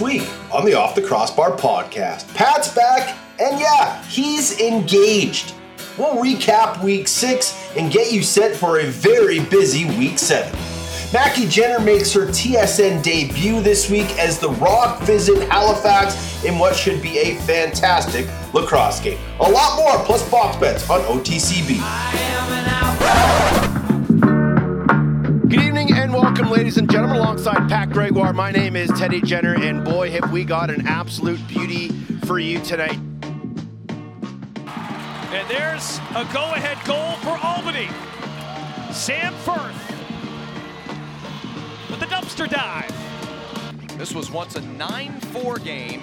week on the Off the Crossbar podcast. Pat's back, and yeah, he's engaged. We'll recap week six and get you set for a very busy week seven. Maki Jenner makes her TSN debut this week as the Rock visit Halifax in what should be a fantastic lacrosse game. A lot more, plus box bets on OTCB. Good evening and welcome, ladies and gentlemen, alongside Pat Gregoire. My name is Teddy Jenner, and boy, have we got an absolute beauty for you tonight. And there's a go-ahead goal for Albany. Sam Firth with the dumpster dive. This was once a 9-4 game.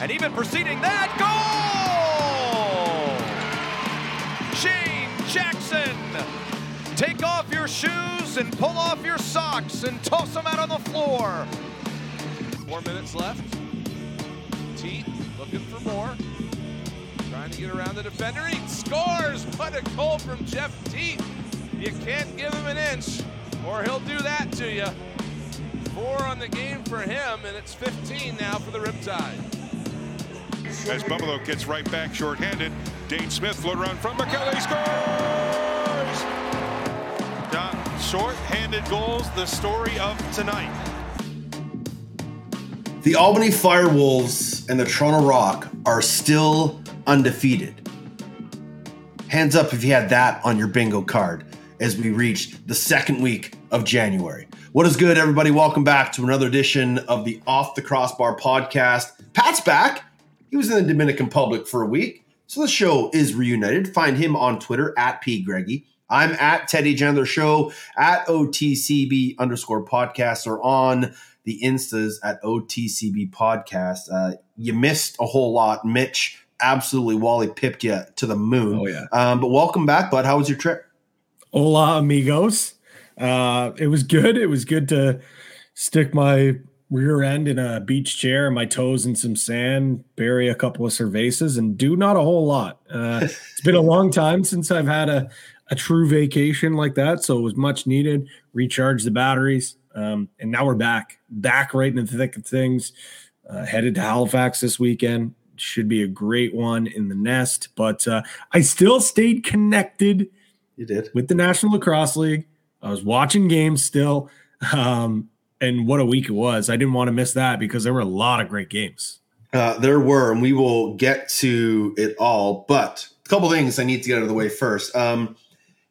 And even preceding that, goal! Shane Jackson! Take off your shoes and pull off your socks and toss them out on the floor. Four minutes left. Teat looking for more. Trying to get around the defender. He scores! What a goal from Jeff Teat. You can't give him an inch or he'll do that to you. Four on the game for him, and it's 15 now for the Riptide. As Buffalo gets right back shorthanded, Dhane Smith float around from McKelly scores! Uh, short-handed goals, the story of tonight. The Albany Firewolves and the Toronto Rock are still undefeated. Hands up if you had that on your bingo card as we reach the second week of January. What is good, everybody? Welcome back to another edition of the Off the Crossbar podcast. Pat's back. He was in the Dominican Republic for a week, so the show is reunited. Find him on Twitter at P. Greggy. I'm at Teddy Chandler Show at OTCB underscore podcast or on the Instas at OTCB podcast. Uh, you missed a whole lot. Mitch absolutely Wally pipped you to the moon. Oh, yeah. Um, but welcome back, bud. How was your trip? Hola, amigos. Uh, it was good. It was good to stick my rear end in a beach chair, my toes in some sand, bury a couple of cervezas, and do not a whole lot. Uh, it's been a long time since I've had a, a true vacation like that, so it was much needed. Recharge the batteries, um, and now we're back, back right in the thick of things. Uh, headed to Halifax this weekend. Should be a great one in the nest, but uh, I still stayed connected. You did with the National Lacrosse League. I was watching games still. Um, and what a week it was. I didn't want to miss that because there were a lot of great games. Uh, there were, and we will get to it all. But a couple things I need to get out of the way first. Um,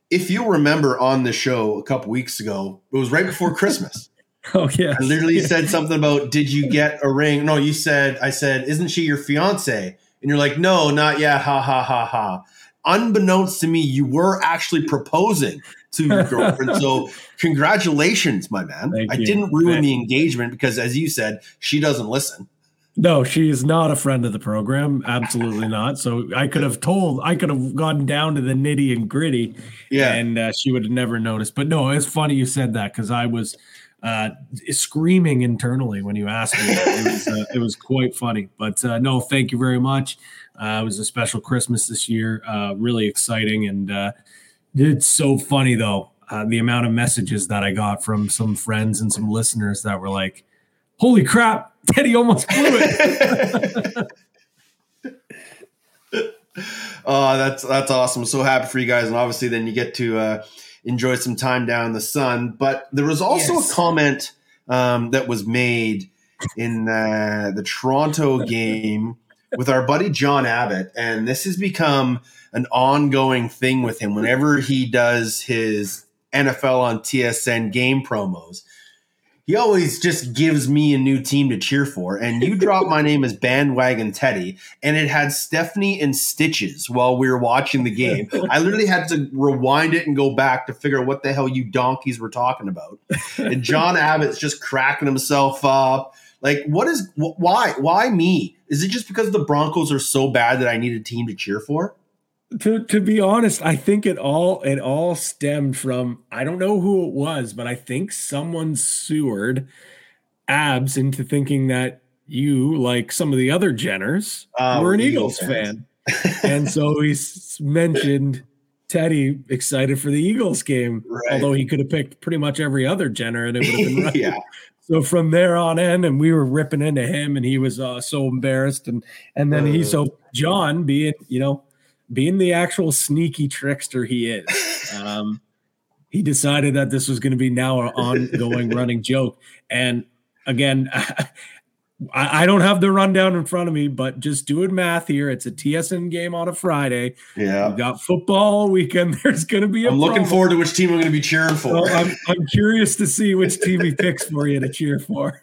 if you remember on the show a couple weeks ago, it was right before Christmas. oh yeah, I literally said something about, "Did you get a ring?" No, you said, "I said, isn't she your fiance?" And you're like, "No, not yet." Ha ha ha ha. Unbeknownst to me, you were actually proposing to your girlfriend. so congratulations, my man. Thank I you. didn't ruin Thank the engagement because, as you said, she doesn't listen. No, she is not a friend of the program. Absolutely not. So I could have told, I could have gone down to the nitty and gritty, Yeah. and uh, she would have never noticed. But no, it's funny you said that because I was uh, screaming internally when you asked me. It was, uh, it was quite funny. But uh, no, thank you very much. Uh, it was a special Christmas this year. Uh, really exciting, and uh, it's so funny though. Uh, the amount of messages that I got from some friends and some listeners that were like, "Holy crap, Teddy almost blew it." Oh, that's that's awesome. So happy for you guys, and obviously, then you get to uh, enjoy some time down in the sun. But there was also Yes. a comment um, that was made in uh, the Toronto game with our buddy John Abbott, and this has become an ongoing thing with him. Whenever he does his NFL on TSN game promos, he always just gives me a new team to cheer for. And you dropped my name as Bandwagon Teddy, and it had Stephanie and Stitches while we were watching the game. I literally had to rewind it and go back to figure out what the hell you donkeys were talking about. And John Abbott's just cracking himself up. Like, what is wh- why? Why me? Is it just because the Broncos are so bad that I need a team to cheer for? To to be honest, I think it all it all stemmed from I don't know who it was, but I think someone sewered abs into thinking that you, like some of the other Jenners, Oh, were an Eagles Eagles, fan. and so he mentioned Teddy excited for the Eagles game, Right. although he could have picked pretty much every other Jenner and it would have been right. yeah. so from there on in, and we were ripping into him, and he was uh, so embarrassed, and and then he so John being you know being the actual sneaky trickster he is, um, he decided that this was going to be now an ongoing running joke, and again. I, I don't have the rundown in front of me, but just doing math here. It's a TSN game on a Friday. Yeah. We got football all weekend. There's going to be a I'm looking problem. forward to which team I'm going to be cheering for. So I'm, I'm curious to see which team he picks for you to cheer for.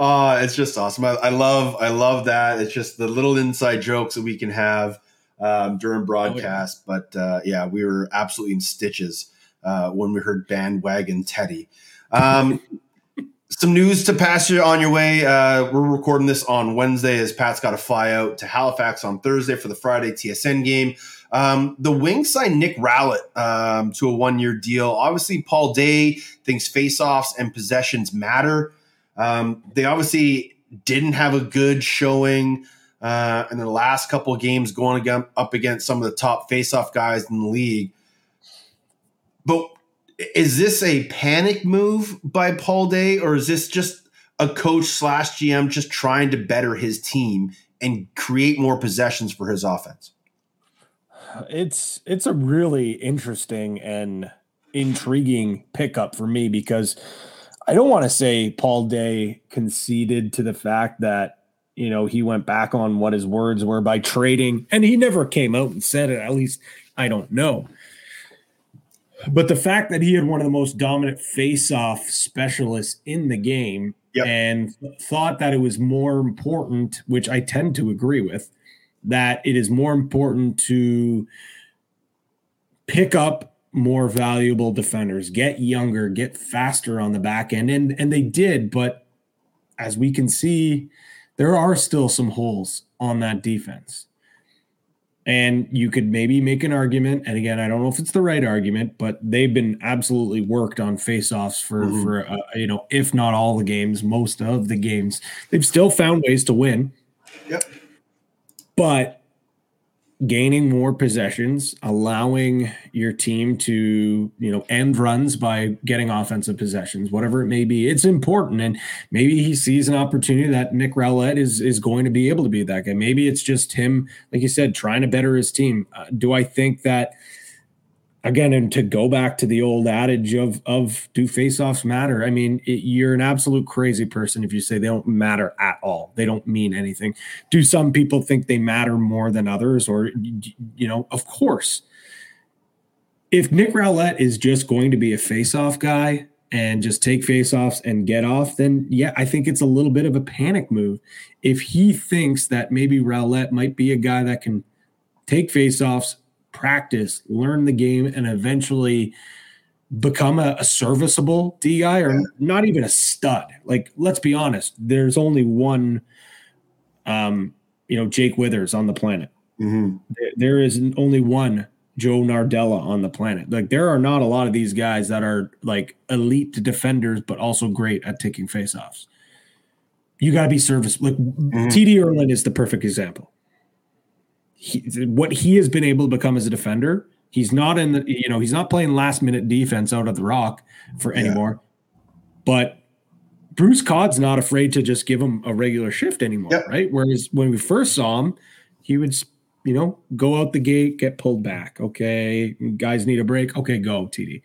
Uh, it's just awesome. I, I love, I love that. It's just the little inside jokes that we can have um, during broadcast. But uh, yeah, we were absolutely in stitches uh, when we heard bandwagon Teddy. Um, some news to pass you on your way. Uh, we're recording this on Wednesday as Pat's got to fly out to Halifax on Thursday for the Friday TSN game. Um, the Wings signed Nick Rowlett um, to a one year deal. Obviously, Paul Day thinks faceoffs and possessions matter. Um, they obviously didn't have a good showing uh, in the last couple of games going again, up against some of the top faceoff guys in the league. But is this a panic move by Paul Day, or is this just a coach slash GM just trying to better his team and create more possessions for his offense? It's it's a really interesting and intriguing pickup for me because I don't want to say Paul Day conceded to the fact that you know he went back on what his words were by trading, and he never came out and said it. At least I don't know. But the fact that he had one of the most dominant face-off specialists in the game Yep. and thought that it was more important, which I tend to agree with, that it is more important to pick up more valuable defenders, get younger, get faster on the back end. And and they did, but as we can see, there are still some holes on that defense. And you could maybe make an argument, and again, I don't know if it's the right argument, but they've been absolutely worked on face-offs for Mhm. for uh, you know, if not all the games, most of the games. They've still found ways to win. Yep. But gaining more possessions, allowing your team to, you know, end runs by getting offensive possessions, whatever it may be, it's important. And maybe he sees an opportunity that Nick Rowlett is is going to be able to be that guy. Maybe it's just him, like you said, trying to better his team. Uh, do I think that? Again, and to go back to the old adage of of do faceoffs matter? I mean, it, you're an absolute crazy person if you say they don't matter at all. They don't mean anything do some people think they matter more than others or you know of course if nick rowlett is just going to be a face-off guy and just take face-offs and get off then yeah i think it's a little bit of a panic move if he thinks that maybe rowlett might be a guy that can take face-offs practice learn the game and eventually become a, a serviceable D guy or not even a stud. Like, let's be honest, there's only one, um, you know, Jake Withers on the planet. Mm-hmm. There, there is only one Joe Nardella on the planet. Like, there are not a lot of these guys that are like elite defenders, but also great at taking faceoffs. You got to be service. Like, TD Ierlan is the perfect example. He, what he has been able to become as a defender He's not in the, you know, he's not playing last minute defense out of the rock for Yeah. anymore. But Bruce Codd's not afraid to just give him a regular shift anymore, Yep. right? Whereas when we first saw him, he would, you know, go out the gate, get pulled back. Okay, guys need a break. Okay, go TD.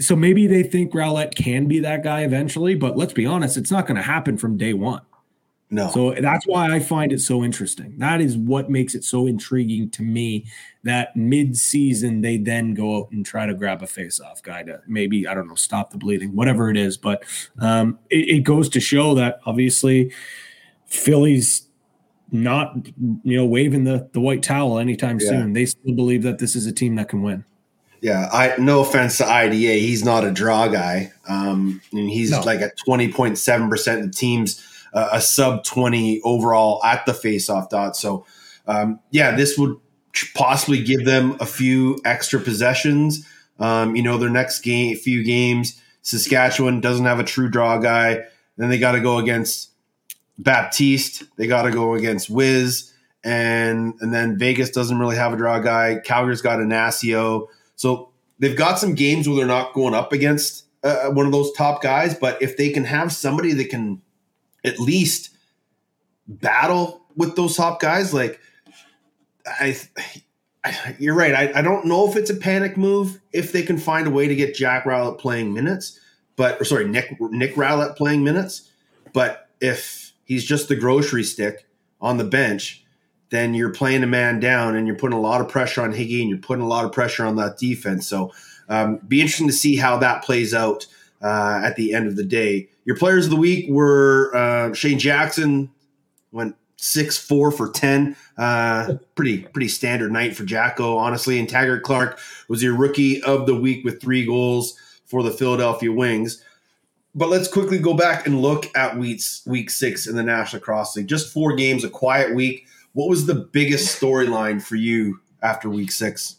So maybe they think Rowlett can be that guy eventually, but let's be honest, it's not going to happen from day one. No. So that's why I find it so interesting. That is what makes it so intriguing to me that mid-season they then go out and try to grab a face-off guy to maybe I don't know stop the bleeding, whatever it is. But um, it, it goes to show that obviously Philly's not you know waving the the white towel anytime Yeah. soon. They still believe that this is a team that can win. Yeah, I no offense to IDA, he's not a draw guy. Um, and he's No. like at twenty point seven percent. Of the team's a sub twenty overall at the faceoff dot. So, um, yeah, this would possibly give them a few extra possessions. Um, you know, their next game, few games, Saskatchewan doesn't have a true draw guy. Then they got to go against Baptiste. They got to go against Wiz, and and then Vegas doesn't really have a draw guy. Calgary's got Anasio. So they've got some games where they're not going up against uh, one of those top guys, but if they can have somebody that can at least battle with those top guys, like I, I you're right. I, I don't know if it's a panic move if they can find a way to get Jack Rowlett playing minutes, but or sorry, Nick Nick Rowlett playing minutes. But if he's just the grocery stick on the bench, then you're playing a man down and you're putting a lot of pressure on Higgy and you're putting a lot of pressure on that defense. So um, be interesting to see how that plays out uh, at the end of the day. Your players of the week were uh, Shane Jackson, went six four for ten. Uh, pretty pretty standard night for Jacko, honestly. And Taggart Clark was your rookie of the week with three goals for the Philadelphia Wings. But let's quickly go back and look at weeks week six in the National Lacrosse League. Just four games, a quiet week. What was the biggest storyline for you after week six?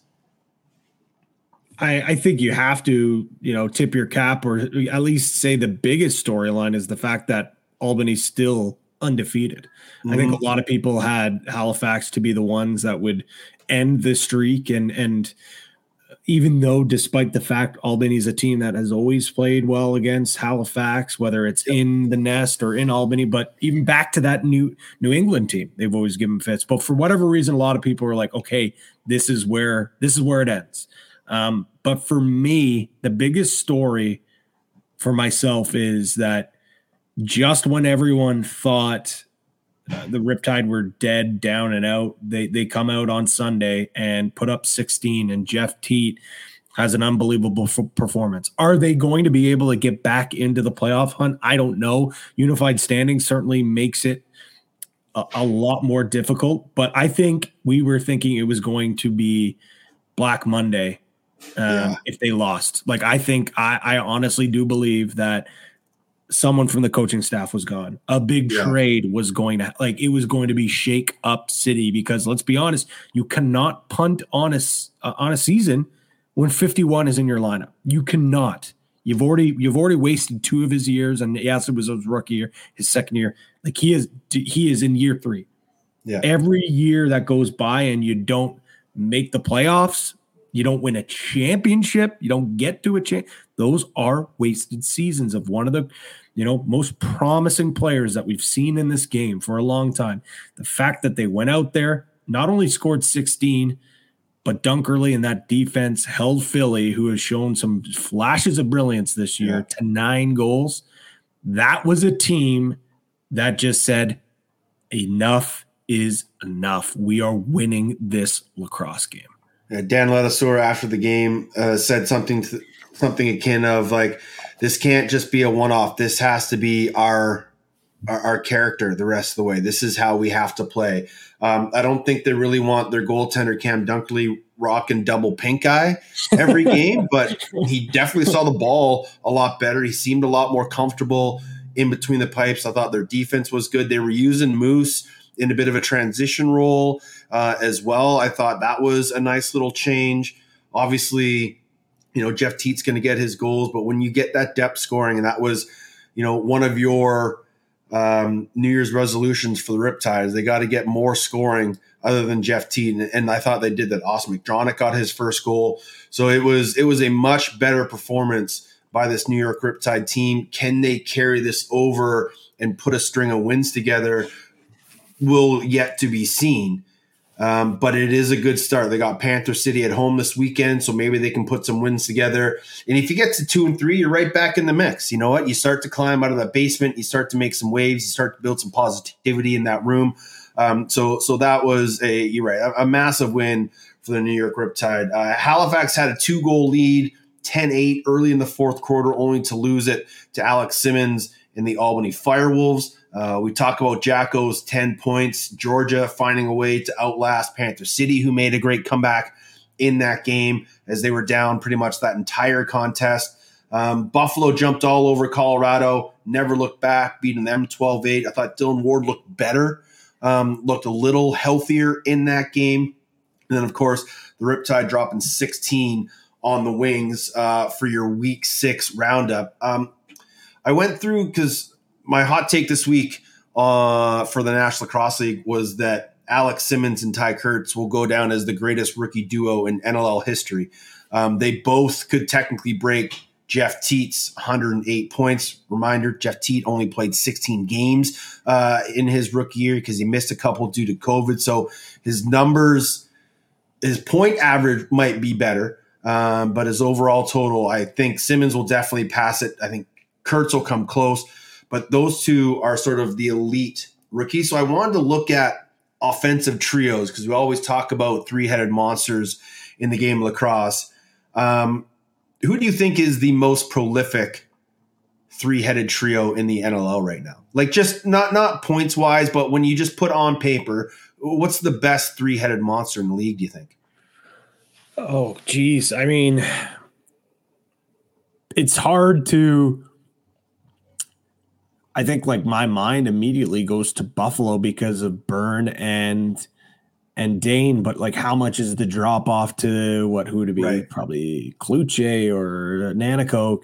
I, I, think you have to, you know, tip your cap or at least say the biggest storyline is the fact that Albany's still undefeated. Mm-hmm. I think a mm-hmm. lot of people had Halifax to be the ones that would end the streak and and even though despite the fact Albany's a team that has always played well against Halifax, whether it's in the nest or in Albany, but even back to that new New England team, they've always given fits. But for whatever reason, a lot of people are like, okay, this is where this is where it ends. Um, but for me, the biggest story for myself is that just when everyone thought uh, the Riptide were dead, down and out, they they come out on Sunday and put up 16, and Jeff Teat has an unbelievable f- performance. Are they going to be able to get back into the playoff hunt? I don't know. Unified standing certainly makes it a, a lot more difficult, but I think we were thinking it was going to be Black Monday um, yeah. if they lost. Like I think I, I honestly do believe that someone from the coaching staff was gone. A big yeah. trade was going to like it was going to be shake up city because let's be honest, you cannot punt on a uh, on a season when 51 is in your lineup. You cannot. You've already you've already wasted two of his years, and yes, it was his rookie year, his second year. Like he is he is in year three. Yeah. Every year that goes by and you don't make the playoffs, you don't win a championship, you don't get to a champ. Those are wasted seasons of one of the, you know, most promising players that we've seen in this game for a long time. The fact that they went out there, not only scored 16, but Dunkerley and that defense held Philly, who has shown some flashes of brilliance this year, yeah. to nine goals. That was a team that just said, enough is enough. We are winning this lacrosse game. Uh, Dan Ladouceur after the game uh, said something to, something akin of like, "This can't just be a one off. This has to be our, our, our character the rest of the way. This is how we have to play." Um, I don't think they really want their goaltender Cam Dunkerley rocking double pink eye every game, but he definitely saw the ball a lot better. He seemed a lot more comfortable in between the pipes. I thought their defense was good. They were using Moose in a bit of a transition role uh, as well. I thought that was a nice little change. Obviously, you know, Jeff Teat's going to get his goals, but when you get that depth scoring, and that was, you know, one of your um, New Year's resolutions for the Riptides, they got to get more scoring other than Jeff Teat, and, and I thought they did that. Austin McDronagh got his first goal, so it was it was a much better performance by this New York Riptide team. Can they carry this over and put a string of wins together? Will yet to be seen. Um, but it is a good start. They got Panther City at home this weekend, so maybe they can put some wins together. And if you get to two and three, you're right back in the mix. You know what? You start to climb out of that basement. You start to make some waves. You start to build some positivity in that room. Um, so, so that was a you're right, a, a massive win for the New York Riptide. Uh, Halifax had a two goal lead, 10-8 early in the fourth quarter, only to lose it to Alex Simmons in the Albany Firewolves. Uh, we talk about Jacko's 10 points, Georgia finding a way to outlast Panther City, who made a great comeback in that game as they were down pretty much that entire contest. Um, Buffalo jumped all over Colorado, never looked back, beating them 12 8. I thought Dillon Ward looked better, um, looked a little healthier in that game. And then, of course, the Riptide dropping 16 on the wings uh, for your week six roundup. Um, I went through because my hot take this week uh, for the National Lacrosse League was that Alex Simmons and Tye Kurtz will go down as the greatest rookie duo in NLL history. Um, they both could technically break Jeff Teat's 108 points. Reminder: Jeff Teat only played 16 games uh, in his rookie year because he missed a couple due to COVID. So his numbers, his point average might be better, um, but his overall total, I think Simmons will definitely pass it. I think Kurtz will come close, but those two are sort of the elite rookies. So I wanted to look at offensive trios because we always talk about three-headed monsters in the game of lacrosse. Um, who do you think is the most prolific three-headed trio in the NLL right now? Like just not not points wise, but when you just put on paper, what's the best three-headed monster in the league? Do you think? Oh, geez. I mean, it's hard to. I think like my mind immediately goes to Buffalo because of Byrne and and Dhane, but like how much is the drop off to what who to be right. probably Cloutier or Nanticoke?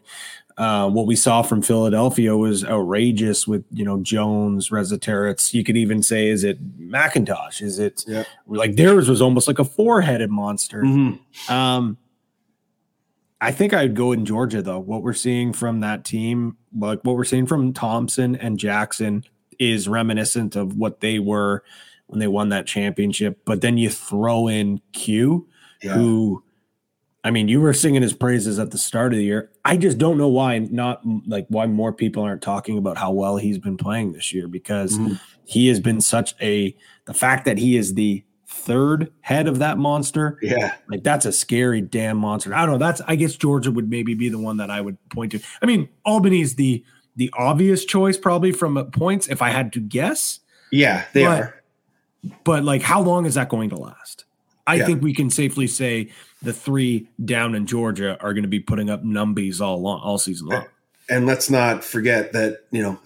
Uh, what we saw from Philadelphia was outrageous with you know Jones, Resetarits. You could even say, is it McIntosh? Is it yep. like theirs was almost like a four headed monster? Mm-hmm. Um, I think I'd go in Georgia though. What we're seeing from that team, like what we're seeing from Thompson and Jackson, is reminiscent of what they were when they won that championship. But then you throw in Kew, yeah. who, I mean, you were singing his praises at the start of the year. I just don't know why not like why more people aren't talking about how well he's been playing this year because mm-hmm. he has been such a the fact that he is the third head of that monster. Yeah. Like that's a scary damn monster. I don't know. That's I guess Georgia would maybe be the one that I would point to. I mean, Albany's the the obvious choice probably from points if I had to guess. Yeah, they but, are but like, how long is that going to last? I yeah. think we can safely say the three down in Georgia are going to be putting up numbies all long, all season long. And let's not forget that you know,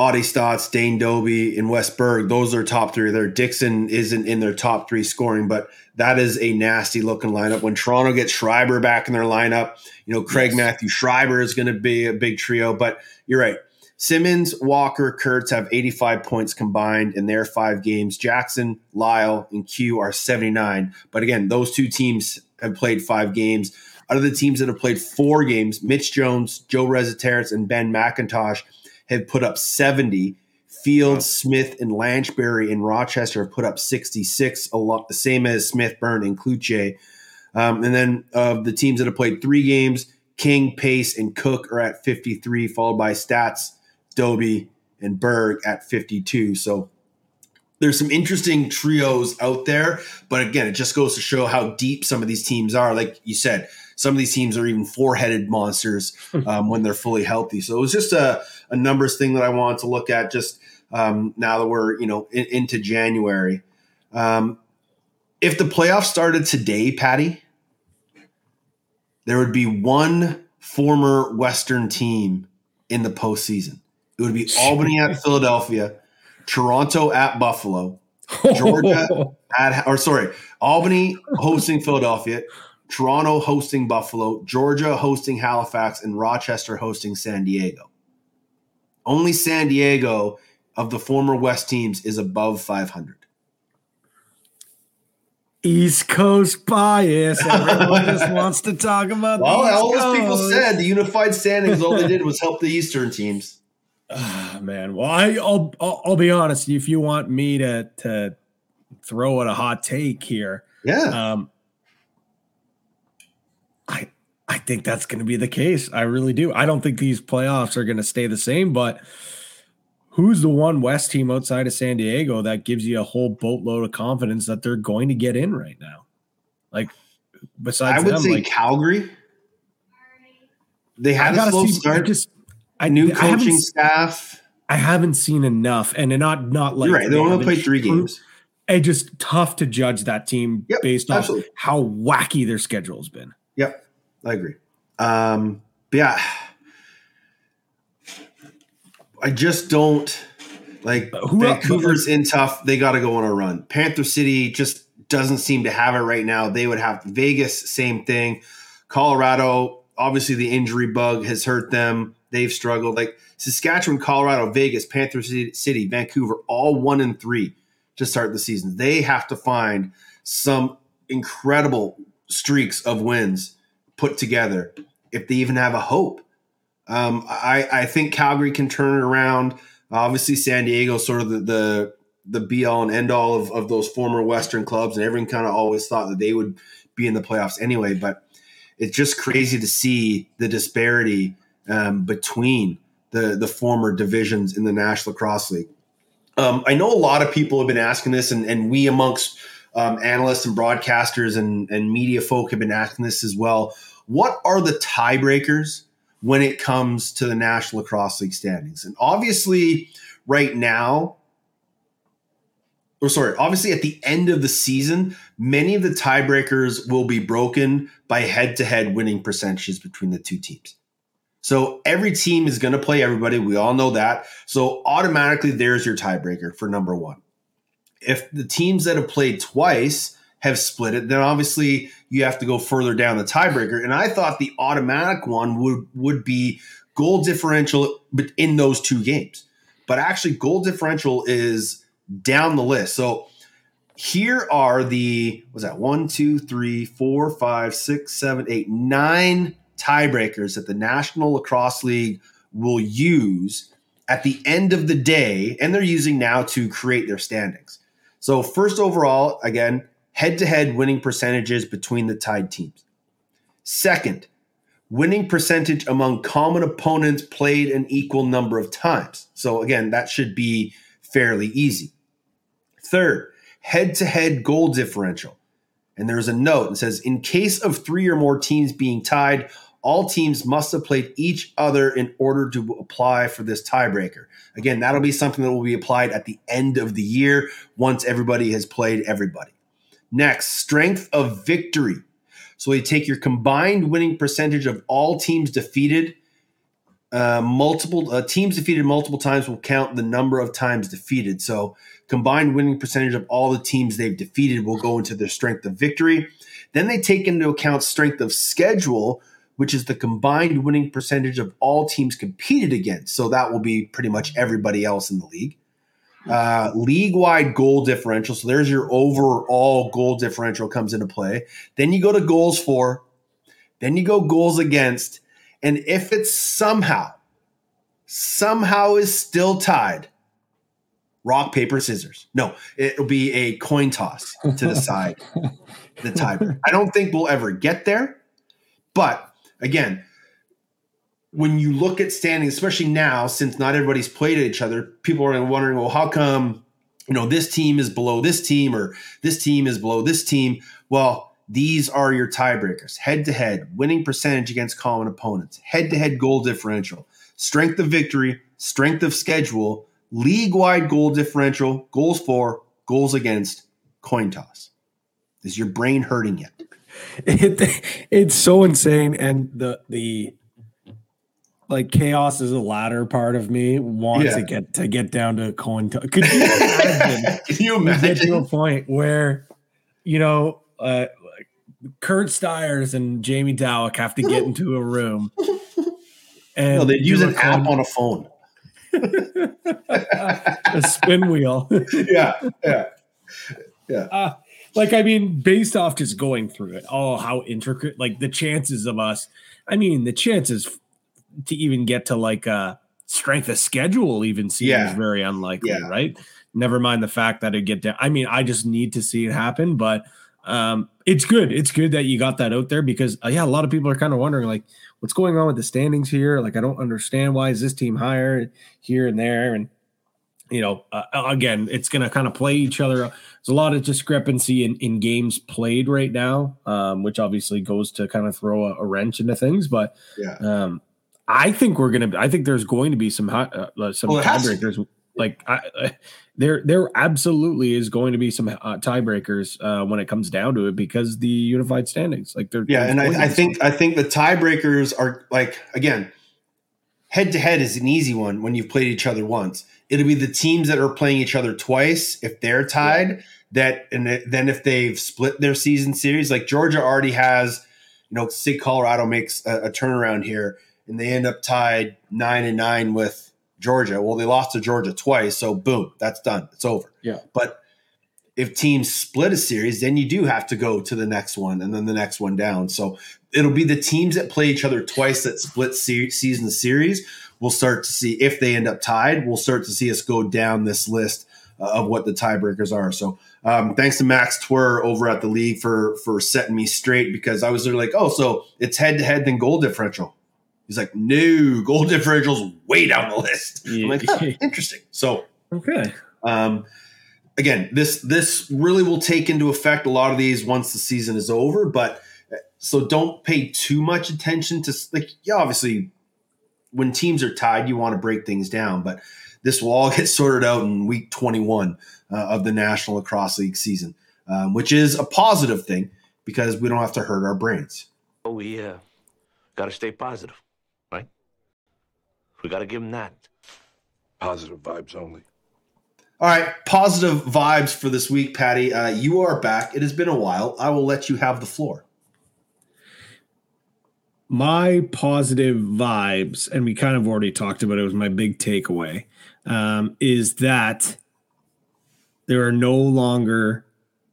Audie Staats, Dane Dobbie, and Wes Berg, those are top three. There, Dixon isn't in their top three scoring, but that is a nasty looking lineup. When Toronto gets Schreiber back in their lineup, you know, Craig yes. Matthew Schreiber is going to be a big trio. But you're right. Simmons, Walker, Kurtz have 85 points combined in their five games. Jackson, Lyle, and Kew are 79. But again, those two teams have played five games. Out of the teams that have played four games, Mitch Jones, Joe Resetarits, and Ben McIntosh have put up 70. Fields, Smith, and Lanchbury in Rochester have put up 66, a lot the same as Smith, Byrne, and Cloutier. Um, and then of the teams that have played three games, King, Pace, and Cook are at 53, followed by Staats, Dobbie, and Berg at 52. So there's some interesting trios out there, but again, it just goes to show how deep some of these teams are. Like you said, some of these teams are even four-headed monsters um, when they're fully healthy. So it was just a, a numbers thing that I wanted to look at. Just um, now that we're you know in, into January, um, if the playoffs started today, Patty, there would be one former Western team in the postseason. It would be Albany at Philadelphia, Toronto at Buffalo, Georgia at or sorry, Albany hosting Philadelphia, Toronto hosting Buffalo, Georgia hosting Halifax, and Rochester hosting San Diego. Only San Diego of the former West teams is above 500. East Coast bias. Everyone just wants to talk about. Well, all those people said the unified standings. All they did was help the Eastern teams. Oh, man, well, I, will I'll, I'll be honest. If you want me to to throw out a hot take here, yeah, um, I think that's going to be the case. I really do. I don't think these playoffs are going to stay the same, but who's the one West team outside of San Diego that gives you a whole boatload of confidence that they're going to get in right now? Like, besides, I would them, say like, Calgary. They had a slow see, start. I just I new coaching I staff. I haven't seen enough, and not not like You're right. They, they only played three games. It's just tough to judge that team yep, based on how wacky their schedule has been. Yep, I agree. Um, yeah, I just don't like who Vancouver's in tough. They got to go on a run. Panther City just doesn't seem to have it right now. They would have Vegas, same thing. Colorado, obviously the injury bug has hurt them. They've struggled. Like Saskatchewan, Colorado, Vegas, Panther City, Vancouver, all one and three to start the season. They have to find some incredible streaks of wins put together if they even have a hope. Um, I, I think Calgary can turn it around. Obviously, San Diego sort of the the, the be all and end all of, of those former Western clubs, and everyone kind of always thought that they would be in the playoffs anyway. But it's just crazy to see the disparity um, between the the former divisions in the National Lacrosse League. Um, I know a lot of people have been asking this, and, and we amongst um, analysts and broadcasters and, and media folk have been asking this as well. What are the tiebreakers when it comes to the National Lacrosse League standings? And obviously, right now, or sorry, obviously at the end of the season, many of the tiebreakers will be broken by head to head winning percentages between the two teams. So every team is going to play everybody. We all know that. So automatically, there's your tiebreaker for number one. If the teams that have played twice have split it, then obviously you have to go further down the tiebreaker. And I thought the automatic one would would be goal differential in those two games. But actually, goal differential is down the list. So here are the was that one, two, three, four, five, six, seven, eight, nine tiebreakers that the National Lacrosse League will use at the end of the day, and they're using now to create their standings. So, first overall, again, head to head winning percentages between the tied teams. Second, winning percentage among common opponents played an equal number of times. So, again, that should be fairly easy. Third, head to head goal differential. And there's a note that says in case of three or more teams being tied, all teams must have played each other in order to apply for this tiebreaker. Again, that'll be something that will be applied at the end of the year once everybody has played everybody. Next, strength of victory. So you take your combined winning percentage of all teams defeated. Uh, multiple uh, teams defeated multiple times will count the number of times defeated. So combined winning percentage of all the teams they've defeated will go into their strength of victory. Then they take into account strength of schedule, which is the combined winning percentage of all teams competed against. So that will be pretty much everybody else in the league. Uh, league wide goal differential. So there's your overall goal differential comes into play. Then you go to goals for, then you go goals against. And if it's somehow, somehow is still tied, rock, paper, scissors. No, it'll be a coin toss to decide the tie. I don't think we'll ever get there, but again, when you look at standings, especially now, since not everybody's played each other, people are wondering, well, how come you know this team is below this team or this team is below this team? Well, these are your tiebreakers: head to head, winning percentage against common opponents, head to head goal differential, strength of victory, strength of schedule, league wide goal differential, goals for, goals against, coin toss. Is your brain hurting yet? It, it's so insane, and the the like chaos is a latter part of me wants yeah. to get to get down to coin. Could you imagine? Can you imagine to a point where you know uh, Curt Styres and Jamie Dawick have to get into a room and no, they use an app on a phone, a spin wheel. yeah, yeah, yeah. Uh, like I mean, based off just going through it, oh, how intricate! Like the chances of us. I mean, the chances to even get to like a strength of schedule even seems yeah. very unlikely, yeah. right? Never mind the fact that it get down. I mean, I just need to see it happen, but um, it's good. It's good that you got that out there because uh, yeah, a lot of people are kind of wondering like what's going on with the standings here. Like I don't understand why is this team higher here and there and you know, uh, again, it's going to kind of play each other. There's a lot of discrepancy in, in games played right now, um, which obviously goes to kind of throw a, a wrench into things. But yeah. um, I think we're going to. I think there's going to be some uh, uh, some well, tiebreakers. Like I, there, there absolutely is going to be some uh, tiebreakers uh, when it comes down to it because the unified standings. Like they're yeah, and I, I think I think the tiebreakers are like again, head to head is an easy one when you've played each other once it'll be the teams that are playing each other twice if they're tied. Yeah. That and then if they've split their season series, like Georgia already has, you know, say Colorado makes a, a turnaround here and they end up tied nine and nine with Georgia. Well, they lost to Georgia twice, so boom, that's done. It's over. Yeah. But if teams split a series, then you do have to go to the next one and then the next one down. So it'll be the teams that play each other twice that split se- season series. We'll start to see if they end up tied. We'll start to see us go down this list uh, of what the tiebreakers are. So um, thanks to Max Twer over at the league for for setting me straight because I was like, oh, so it's head to head then goal differential. He's like, no, goal differential's way down the list. I'm like, huh, interesting. So Okay. um, again, this this really will take into effect a lot of these once the season is over. But uh, so don't pay too much attention to like yeah, obviously when teams are tied, you want to break things down, but this will all get sorted out in week 21 uh, of the National Lacrosse League season, um, which is a positive thing because we don't have to hurt our brains. we uh, got to stay positive, right? We got to give them that. Positive vibes only. All right, positive vibes for this week, Patty. Uh, you are back. It has been a while. I will let you have the floor. my positive vibes, and we kind of already talked about it, was my big takeaway, um, is that there are no longer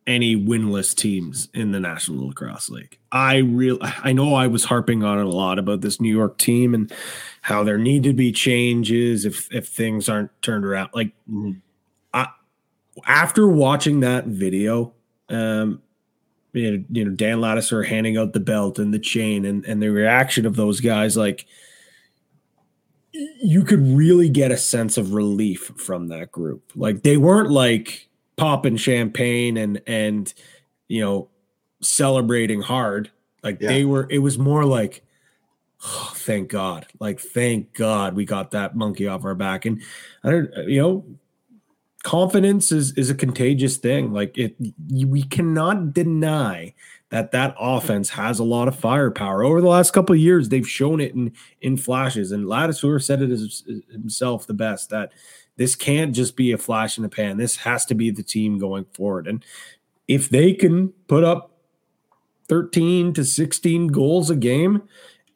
any winless teams in the National Lacrosse League. I real I know I was harping on it a lot about this New York team and how there need to be changes if if things aren't turned around. Like I, after watching that video, um, you know, you know Dan Ladouceur handing out the belt and the chain and and the reaction of those guys like you could really get a sense of relief from that group like they weren't like popping champagne and and you know celebrating hard like Yeah. they were it was more like oh, thank god like thank god we got that monkey off our back and i don't uh, you know confidence is is a contagious thing. Like it, we cannot deny that that offense has a lot of firepower. Over the last couple of years, they've shown it in in flashes. And Ladouceur said it as, himself the best that this can't just be a flash in the pan. This has to be the team going forward. And if they can put up 13 to 16 goals a game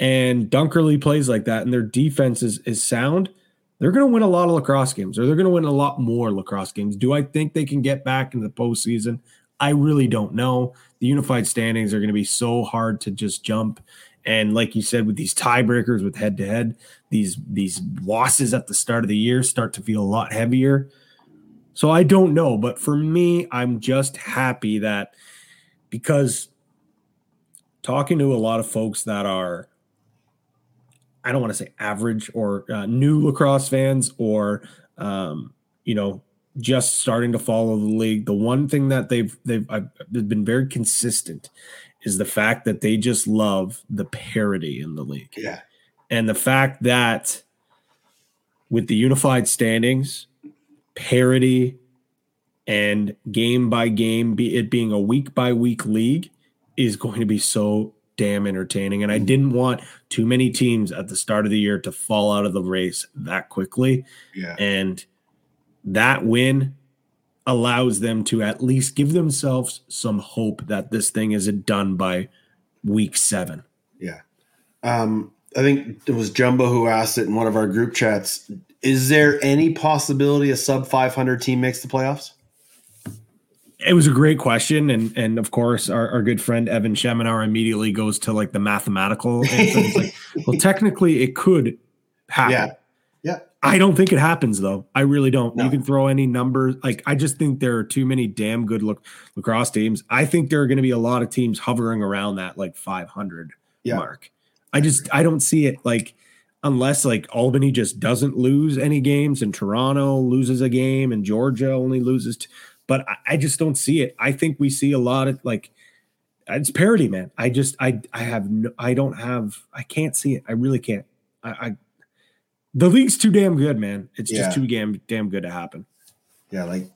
and Dunkerley plays like that and their defense is, is sound, they're going to win a lot of lacrosse games or they're going to win a lot more lacrosse games. Do I think they can get back into the postseason? I really don't know. The unified standings are going to be so hard to just jump. And like you said, with these tiebreakers with head to head, these these losses at the start of the year start to feel a lot heavier. So I don't know, but for me, I'm just happy that because talking to a lot of folks that are I don't want to say average or uh, new lacrosse fans or um, you know just starting to follow the league. The one thing that they've they've I've, they've been very consistent is the fact that they just love the parity in the league Yeah. and the fact that with the unified standings, parity, and game by game, be it being a week by week league, is going to be so damn entertaining. And I didn't want too many teams at the start of the year to fall out of the race that quickly. Yeah. And that win allows them to at least give themselves some hope that this thing isn't done by week seven. Yeah. Um, I think it was Jumbo who asked it in one of our group chats. Is there any possibility a sub 500 team makes the playoffs? It was a great question, and and of course, our, our good friend Evan Schemenauer immediately goes to like the mathematical. Like, well, technically, it could happen. Yeah. Yeah. I don't think it happens though. I really don't. No. You can throw any numbers. Like I just think there are too many damn good look lacrosse teams. I think there are going to be a lot of teams hovering around that like 500 Yeah. mark. I just I don't see it like unless like Albany just doesn't lose any games and Toronto loses a game and Georgia only loses. T- but I, I just don't see it. I think we see a lot of like it's parity, man. I just I I have no I don't have I can't see it. I really can't. I, I the league's too damn good, man. It's Yeah. just too damn damn good to happen. Yeah. Like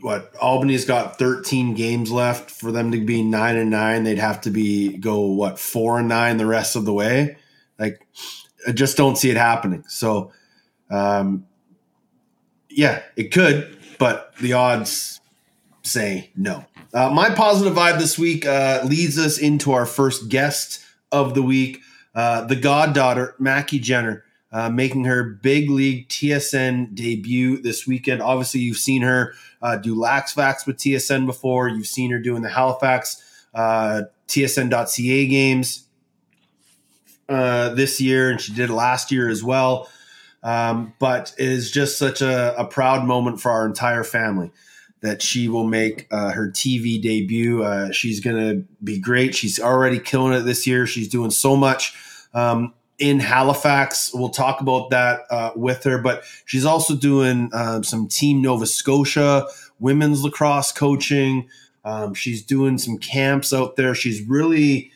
what? Albany's got 13 games left for them to be nine and nine. They'd have to be go what four and nine the rest of the way. Like I just don't see it happening. So, um, yeah, it could, but the odds say no. Uh, my positive vibe this week uh, leads us into our first guest of the week, uh, the goddaughter, Maki Jenner. uh, making her big league TSN debut this weekend. Obviously, you've seen her uh, do Lax Vax with TSN before. You've seen her doing the Halifax uh, TSN.ca games this year, and she did last year as well. Um, but it is just such a, a, proud moment for our entire family that she will make uh, her TV debut. Uh, she's going to be great. She's already killing it this year. She's doing so much. Um, in Halifax. We'll talk about that uh, with her, but she's also doing um, some Team Nova Scotia women's lacrosse coaching. Um, she's doing some camps out there. She's really,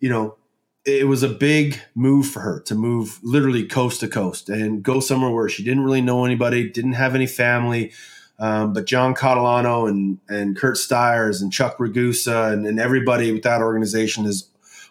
you know, it was a big move for her to move literally coast to coast and go somewhere where she didn't really know anybody, didn't have any family. Um, but John Catalano and and Curt Styres and Chuck Ragusa and, and everybody with that organization has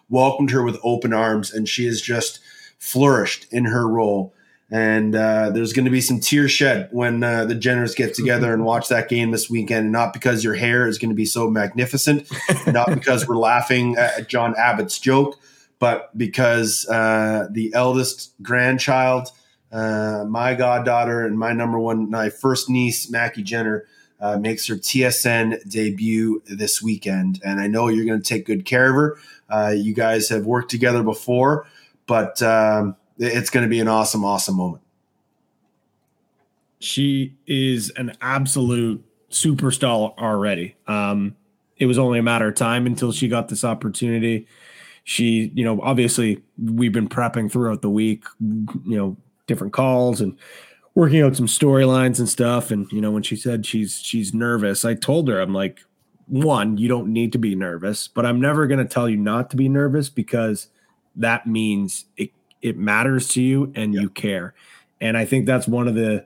welcomed her with open arms, and she has just flourished in her role. And uh, there's going to be some tears shed when uh, the Jenners get together and watch that game this weekend. Not because your hair is going to be so magnificent, not because we're laughing at John Abbott's joke, but because uh, the eldest grandchild, uh, my goddaughter, and my number one, my first niece, Maki Jenner, uh, makes her TSN debut this weekend. And I know you're going to take good care of her. Uh, you guys have worked together before, but um, it's going to be an awesome, awesome moment. She is an absolute superstar already. Um, it was only a matter of time until she got this opportunity. She, you know, obviously we've been prepping throughout the week, you know, different calls and working out some storylines and stuff. And you know, when she said she's she's nervous, I told her I'm like, one, you don't need to be nervous, but I'm never going to tell you not to be nervous because that means it it matters to you and yeah. you care. And I think that's one of the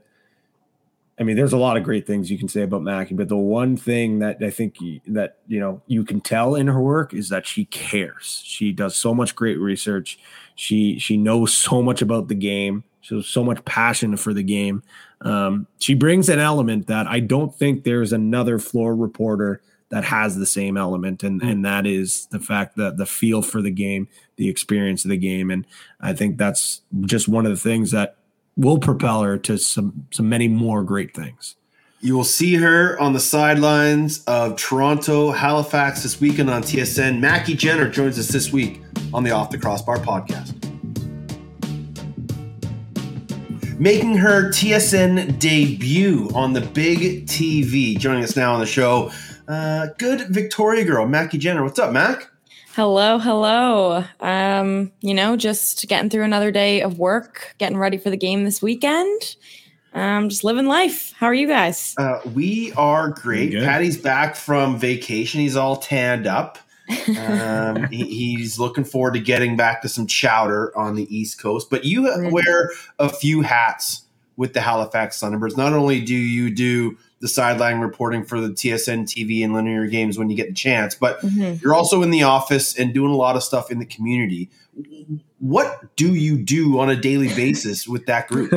I mean, there's a lot of great things you can say about Maki, but the one thing that I think that you know you can tell in her work is that she cares. She does so much great research. She she knows so much about the game. She has so much passion for the game. Um, she brings an element that I don't think there's another floor reporter that has the same element and mm. and that is the fact that the feel for the game the experience of the game and i think that's just one of the things that will propel her to some some many more great things you will see her on the sidelines of Toronto, Halifax this weekend on TSN. Maki Jenner joins us this week on the Off the Crossbar podcast. Making her TSN debut on the big TV. Joining us now on the show, uh, good Victoria girl, Maki Jenner. What's up, Mac? Hello, hello. Um, you know, just getting through another day of work, getting ready for the game this weekend. Um, just living life. How are you guys? Uh, we are great. Patty's back from vacation. He's all tanned up. Um, he, he's looking forward to getting back to some chowder on the East Coast. But you wear a few hats with the Halifax Thunderbirds. Not only do you do the sideline reporting for the TSN TV and linear games when you get the chance. But mm-hmm. you're also in the office and doing a lot of stuff in the community. What do you do on a daily basis with that group?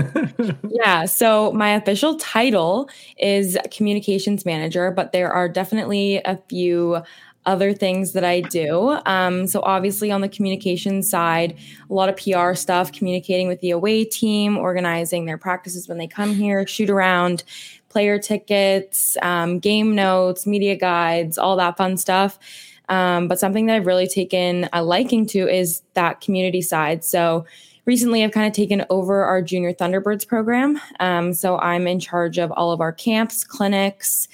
yeah, so my official title is communications manager, but there are definitely a few other things that I do. Um, so, obviously, on the communication side, a lot of PR stuff, communicating with the away team, organizing their practices when they come here, shoot around, player tickets, um, game notes, media guides, all that fun stuff. Um, but something that I've really taken a liking to is that community side. So recently I've kind of taken over our Junior Thunderbirds program. Um, so I'm in charge of all of our camps, clinics.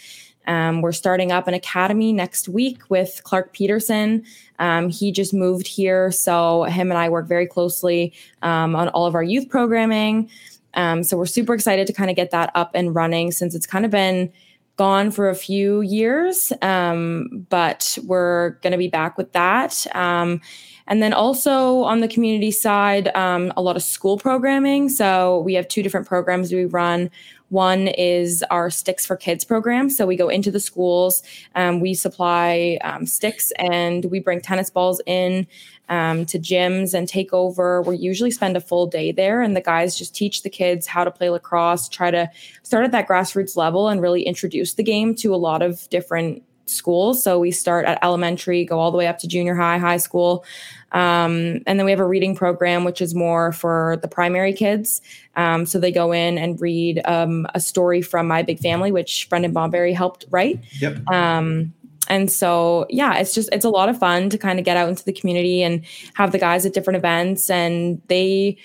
Um, we're starting up an academy next week with Clarke Petterson. Um, he just moved here, so him and I work very closely um, on all of our youth programming. Um, so we're super excited to kind of get that up and running since it's kind of been gone for a few years. Um, but we're going to be back with that. Um, and then also on the community side, um, a lot of school programming. So we have two different programs we run. One is our Sticks for Kids program. So we go into the schools, um, we supply um, sticks, and we bring tennis balls in um, to gyms and take over. We usually spend a full day there, and the guys just teach the kids how to play lacrosse, try to start at that grassroots level and really introduce the game to a lot of different schools. So we start at elementary, go all the way up to junior high, high school. Um, and then we have a reading program, which is more for the primary kids. Um, so they go in and read um, a story from My Big Family, which Brendan Bomberry helped write. Yep. Um, and so, yeah, it's just, it's a lot of fun to kind of get out into the community and have the guys at different events. And they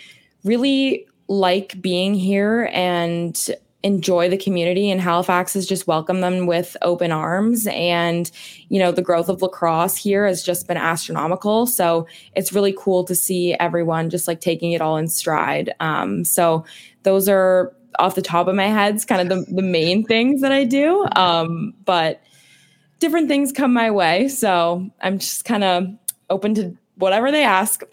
really like being here and enjoy the community and Halifax has just welcomed them with open arms. And you know the growth of lacrosse here has just been astronomical. So it's really cool to see everyone just like taking it all in stride. Um, so those are off the top of my head kind of the, the main things that I do. Um, but different things come my way. So I'm just kind of open to whatever they ask.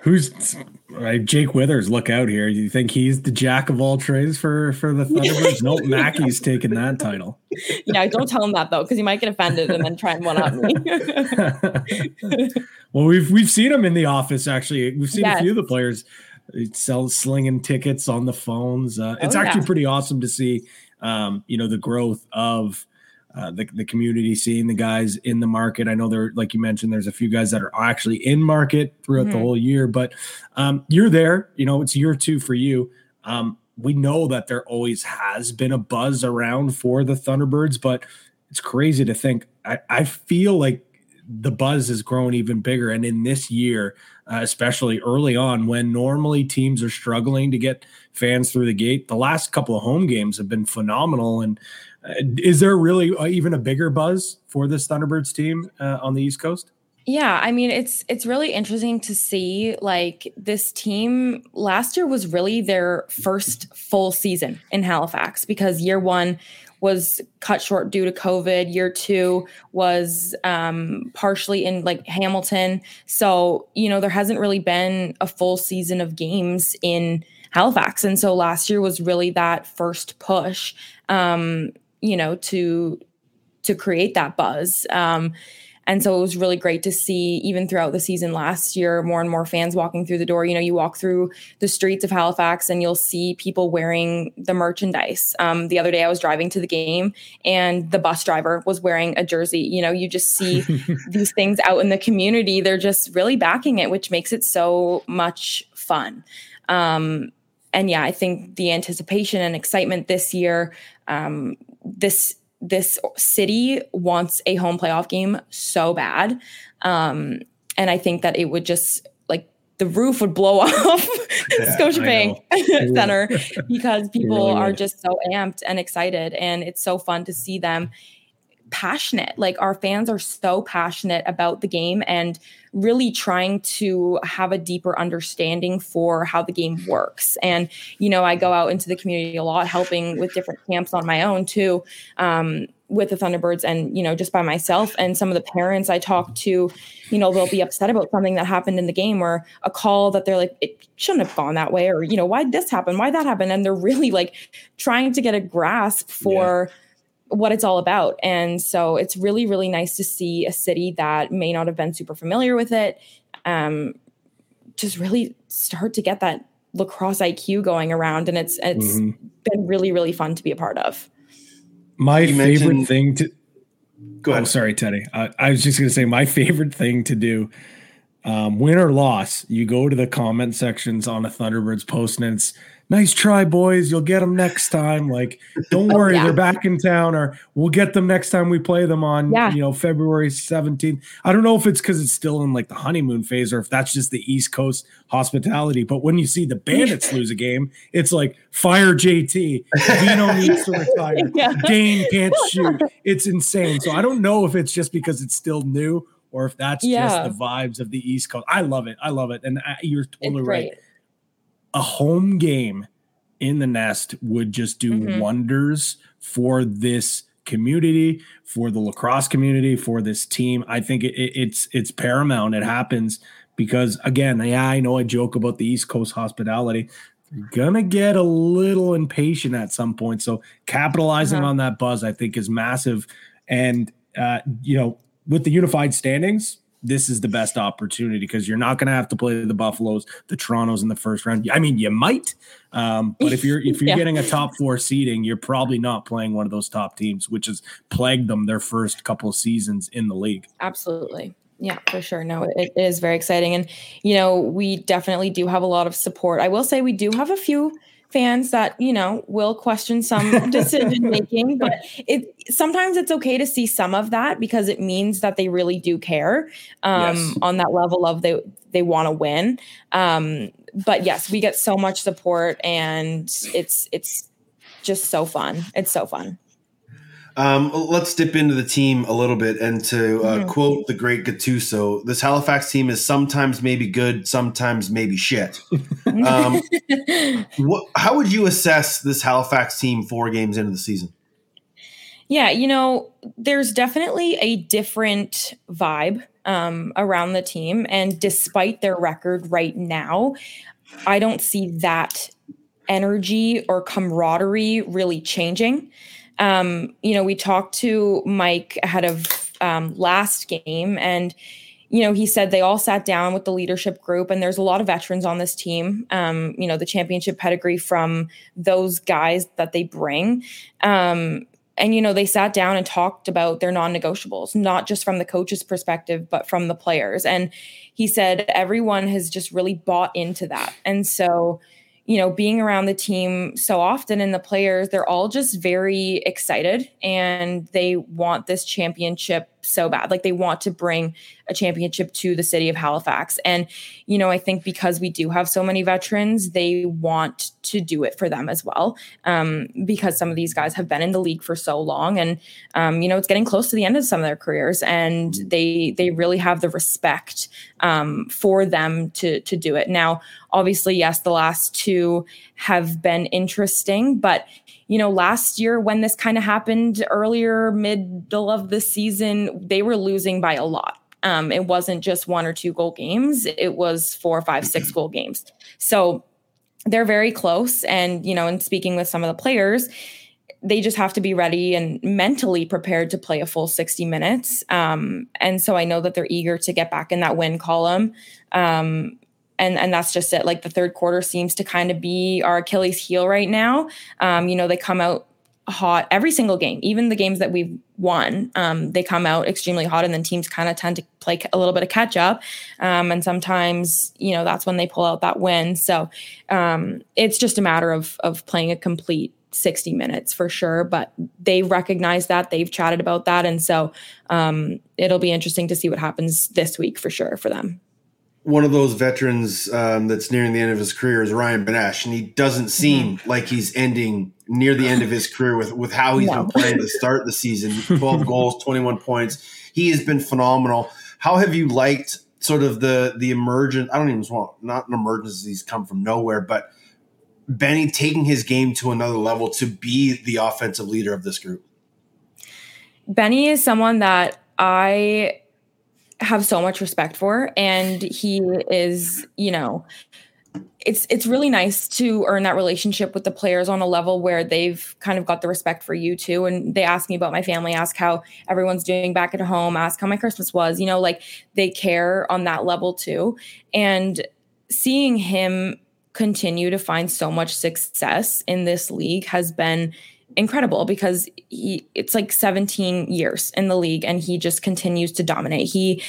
Who's right? Jake Withers, look out here. Do you think he's the jack of all trades for for the Thunderbirds? nope, Maki's taking that title. Yeah, don't tell him that though, because he might get offended and then try and one up me. well, we've we've seen him in the office. Actually, we've seen Yes. a few of the players sell slinging tickets on the phones. Uh, it's Oh, actually yeah. pretty awesome to see. Um, you know the growth of uh, the, the community seeing the guys in the market. I know there, like you mentioned, there's a few guys that are actually in market throughout the Mhm. whole year, but um, you're there. You know, it's year two for you. Um, we know that there always has been a buzz around for the Thunderbirds, but it's crazy to think. I, I feel like the buzz has grown even bigger, and in this year, uh, especially early on, when normally teams are struggling to get fans through the gate, the last couple of home games have been phenomenal. And is there really uh, even a bigger buzz for this Thunderbirds team uh, on the East Coast? Yeah, I mean it's it's really interesting to see like this team last year was really their first full season in Halifax because year 1 was cut short due to COVID, year 2 was um partially in like Hamilton. So, you know, there hasn't really been a full season of games in Halifax and so last year was really that first push um you know to to create that buzz. Um and so it was really great to see, even throughout the season last year, more and more fans walking through the door. You know, you walk through the streets of Halifax and you'll see people wearing the merchandise. Um, the other day I was driving to the game and the bus driver was wearing a jersey. You know, you just see these things out in the community. They're just really backing it, which makes it so much fun. Um, and yeah, I think the anticipation and excitement this year, um, this this city wants a home playoff game so bad. Um, and I think that it would just like the roof would blow off Yeah, Scotiabank Center because people are just so amped and excited. And it's so fun to see them passionate. Like our fans are so passionate about the game and really trying to have a deeper understanding for how the game works. And, you know, I go out into the community a lot, helping with different camps on my own too, um, with the Thunderbirds and, you know, just by myself. And some of the parents I talk to, you know, they'll be upset about something that happened in the game or a call that they're like, it shouldn't have gone that way, or, you know, why this happen? Why that happened? And they're really like trying to get a grasp for what it's all about. And so it's really, really nice to see a city that may not have been super familiar with it, um, just really start to get that lacrosse IQ going around. And it's it's Mhm. been really, really fun to be a part of. My You favorite mentioned- thing to Go Oh, ahead. sorry, Teddy. I, I was just going to say my favorite thing to do, um, win or loss, you go to the comment sections on a Thunderbirds post and it's nice try, boys. You'll get them next time. Like, don't Oh, worry, yeah. they're back in town, or we'll get them next time we play them on, Yeah. you know, February 17th. I don't know if it's because it's still in like the honeymoon phase or if that's just the East Coast hospitality. But when you see the Bandits lose a game, it's like fire JT. Vino needs to retire. Yeah. Dhane can't shoot. It's insane. So I don't know if it's just because it's still new or if that's Yeah. just the vibes of the East Coast. I love it. I love it. And uh, you're totally right. A home game in the nest would just do Mhm. wonders for this community, for the lacrosse community, for this team. I think it, it- it's it's paramount. It happens because again, yeah, I know I joke about the East Coast hospitality. You're gonna get a little impatient at some point. So capitalizing Uh-huh. on that buzz, I think, is massive. And uh, you know, with the unified standings, this is the best opportunity because you're not going to have to play the Buffaloes, the Torontos in the first round. I mean, you might, um, but if you're if you're yeah. getting a top four seeding, you're probably not playing one of those top teams, which has plagued them their first couple of seasons in the league. Absolutely. Yeah, for sure. No, it is very exciting. And, you know, we definitely do have a lot of support. I will say we do have a few fans that you know will question some decision making but it sometimes it's okay to see some of that because it means that they really do care um, yes. on that level of they they want to win. Um, but yes we get so much support and it's it's just so fun. It's so fun um, let's dip into the team a little bit and to uh, mm-hmm. quote the great Gattuso, this Halifax team is sometimes maybe good, sometimes maybe shit. Um, what, how would you assess this Halifax team four games into the season? Yeah, you know, there's definitely a different vibe um, around the team. And despite their record right now, I don't see that energy or camaraderie really changing um, you know, we talked to Mike ahead of um, last game, and you know, he said they all sat down with the leadership group, and there's a lot of veterans on this team. Um, you know, the championship pedigree from those guys that they bring. Um, and you know, they sat down and talked about their non-negotiables, not just from the coach's perspective, but from the players. And he said everyone has just really bought into that, and so you know, being around the team so often and the players, they're all just very excited and they want this championship so bad. Like they want to bring a championship to the city of Halifax. And, you know, I think because we do have so many veterans, they want to do it for them as well. Um, because some of these guys have been in the league for so long and, um, you know, it's getting close to the end of some of their careers and they, they really have the respect um, for them to, to do it. Now, obviously, yes, the last two have been interesting, but you know, last year when this kind of happened earlier, middle of the season, they were losing by a lot. Um, it wasn't just one or two goal games, it was four, five, six goal games. So they're very close. And, you know, in speaking with some of the players, they just have to be ready and mentally prepared to play a full 60 minutes. Um, and so I know that they're eager to get back in that win column. Um, and and that's just it. Like the third quarter seems to kind of be our Achilles heel right now. Um, you know, they come out hot every single game, even the games that we've won. Um, they come out extremely hot, and then teams kind of tend to play a little bit of catch up. Um, and sometimes, you know, that's when they pull out that win. So um, it's just a matter of of playing a complete 60 minutes for sure but they recognize that they've chatted about that and so um, it'll be interesting to see what happens this week for sure for them one of those veterans um, that's nearing the end of his career is Ryan Benesch, and he doesn't seem mm-hmm. like he's ending near the end of his career with with how he's no. been playing to start the season. Twelve goals, twenty one points. He has been phenomenal. How have you liked sort of the the emergent? I don't even want not an emergence. He's come from nowhere, but Benny taking his game to another level to be the offensive leader of this group. Benny is someone that I have so much respect for and he is you know it's it's really nice to earn that relationship with the players on a level where they've kind of got the respect for you too. And they ask me about my family ask how everyone's doing back at home ask how my christmas was you know like they care on that level too. And seeing him continue to find so much success in this league has been incredible because he it's like 17 years in the league and he just continues to dominate. He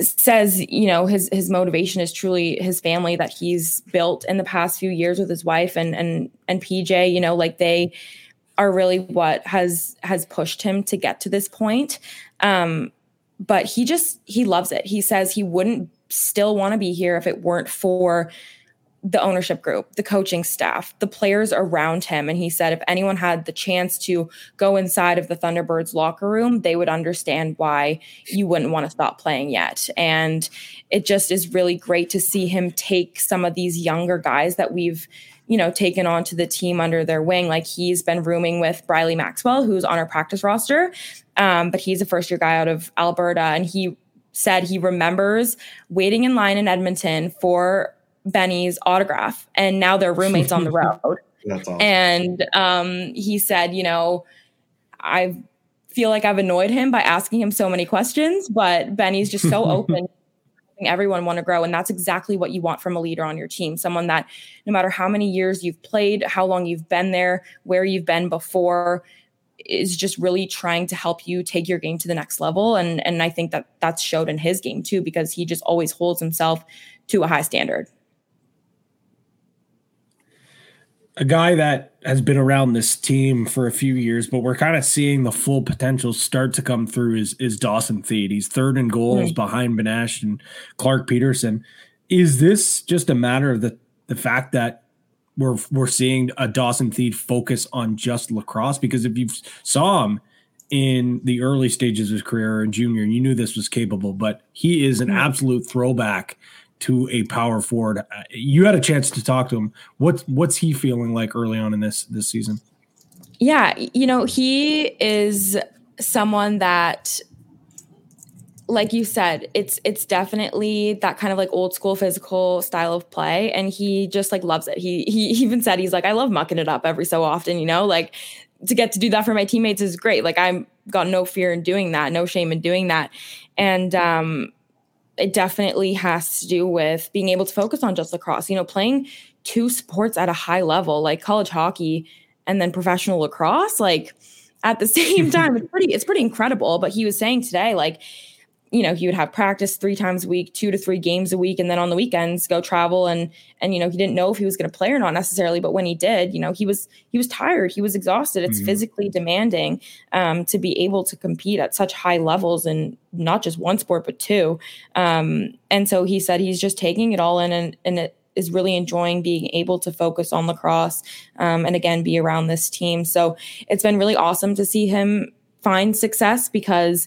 says, you know, his his motivation is truly his family that he's built in the past few years with his wife and and and PJ, you know, like they are really what has has pushed him to get to this point. Um but he just he loves it. He says he wouldn't still want to be here if it weren't for the ownership group, the coaching staff, the players around him. And he said if anyone had the chance to go inside of the Thunderbirds locker room, they would understand why you wouldn't want to stop playing yet. And it just is really great to see him take some of these younger guys that we've you know, taken onto the team under their wing. Like he's been rooming with Briley Maxwell, who's on our practice roster, um, but he's a first year guy out of Alberta, and he said he remembers waiting in line in Edmonton for Benny's autograph, and now they're roommates on the road. Awesome. And um, he said, you know, I've feel like I've annoyed him by asking him so many questions, but Benny's just so open. Everyone want to grow, and that's exactly what you want from a leader on your team. Someone that, no matter how many years you've played, how long you've been there, where you've been before, is just really trying to help you take your game to the next level. And and I think that that's showed in his game too, because he just always holds himself to a high standard. A guy that has been around this team for a few years, but we're kind of seeing the full potential start to come through is is Dawson Theed. He's third in goals mm. behind Benesch and Clarke Petterson. Is this just a matter of the the fact that we're we're seeing a Dawson Theed focus on just lacrosse? Because if you saw him in the early stages of his career in junior, and you knew this was capable, but he is an absolute throwback to a power forward. Uh, you had a chance to talk to him. What's what's he feeling like early on in this this season? Yeah, you know, he is someone that like you said, it's it's definitely that kind of like old school physical style of play, and he just like loves it. He he even said he's like, I love mucking it up every so often, you know, like to get to do that for my teammates is great. Like I'm got no fear in doing that, no shame in doing that, and um, it definitely has to do with being able to focus on just lacrosse. You know, playing two sports at a high level, like college hockey and then professional lacrosse, like at the same time, it's pretty, it's pretty incredible. But he was saying today, like, you know, he would have practice three times a week, two to three games a week, and then on the weekends go travel and and you know, he didn't know if he was going to play or not necessarily, but when he did, you know, he was he was tired, he was exhausted. It's mm-hmm. physically demanding um, to be able to compete at such high levels in not just one sport but two. Um, and so he said he's just taking it all in and and it is really enjoying being able to focus on lacrosse um, and again be around this team. So it's been really awesome to see him find success because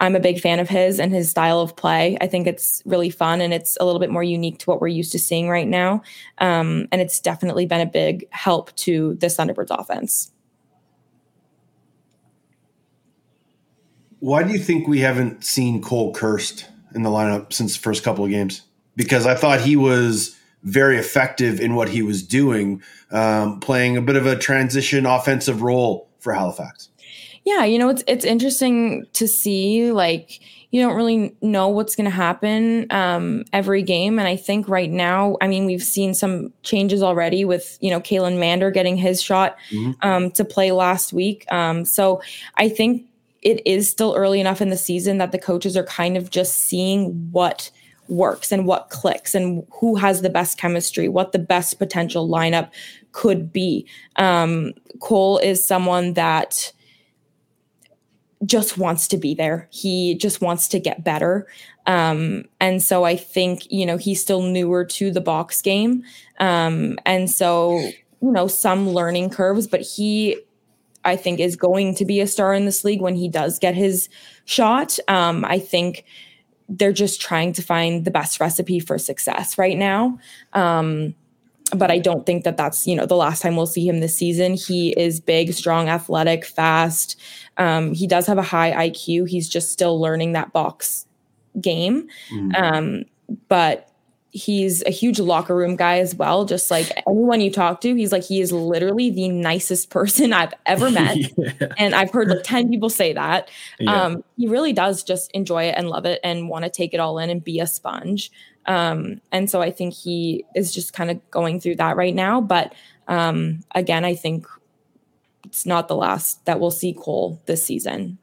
I'm a big fan of his and his style of play. I think it's really fun and it's a little bit more unique to what we're used to seeing right now. Um, and it's definitely been a big help to the Thunderbirds offense. Why do you think we haven't seen Cole Kirst in the lineup since the first couple of games? Because I thought he was very effective in what he was doing, um, playing a bit of a transition offensive role for Halifax. Yeah, you know, it's it's interesting to see like you don't really know what's going to happen um, every game. And I think right now, I mean, we've seen some changes already with, you know, Kalen Mander getting his shot mm-hmm. um, to play last week. Um, so I think it is still early enough in the season that the coaches are kind of just seeing what works and what clicks and who has the best chemistry, what the best potential lineup could be. Um, Cole is someone that just wants to be there. He just wants to get better. Um, and so I think, you know, he's still newer to the box game. Um, and so, you know, some learning curves, but he, I think, is going to be a star in this league when he does get his shot. Um, I think they're just trying to find the best recipe for success right now. Um, but I don't think that that's you know the last time we'll see him this season. He is big, strong, athletic, fast. Um, he does have a high IQ. He's just still learning that box game. Mm-hmm. Um, but he's a huge locker room guy as well. Just like anyone you talk to, he's like he is literally the nicest person I've ever met, yeah. and I've heard like ten people say that. Yeah. Um, he really does just enjoy it and love it and want to take it all in and be a sponge. Um, and so I think he is just kind of going through that right now. But um, again, I think it's not the last that we'll see Cole this season.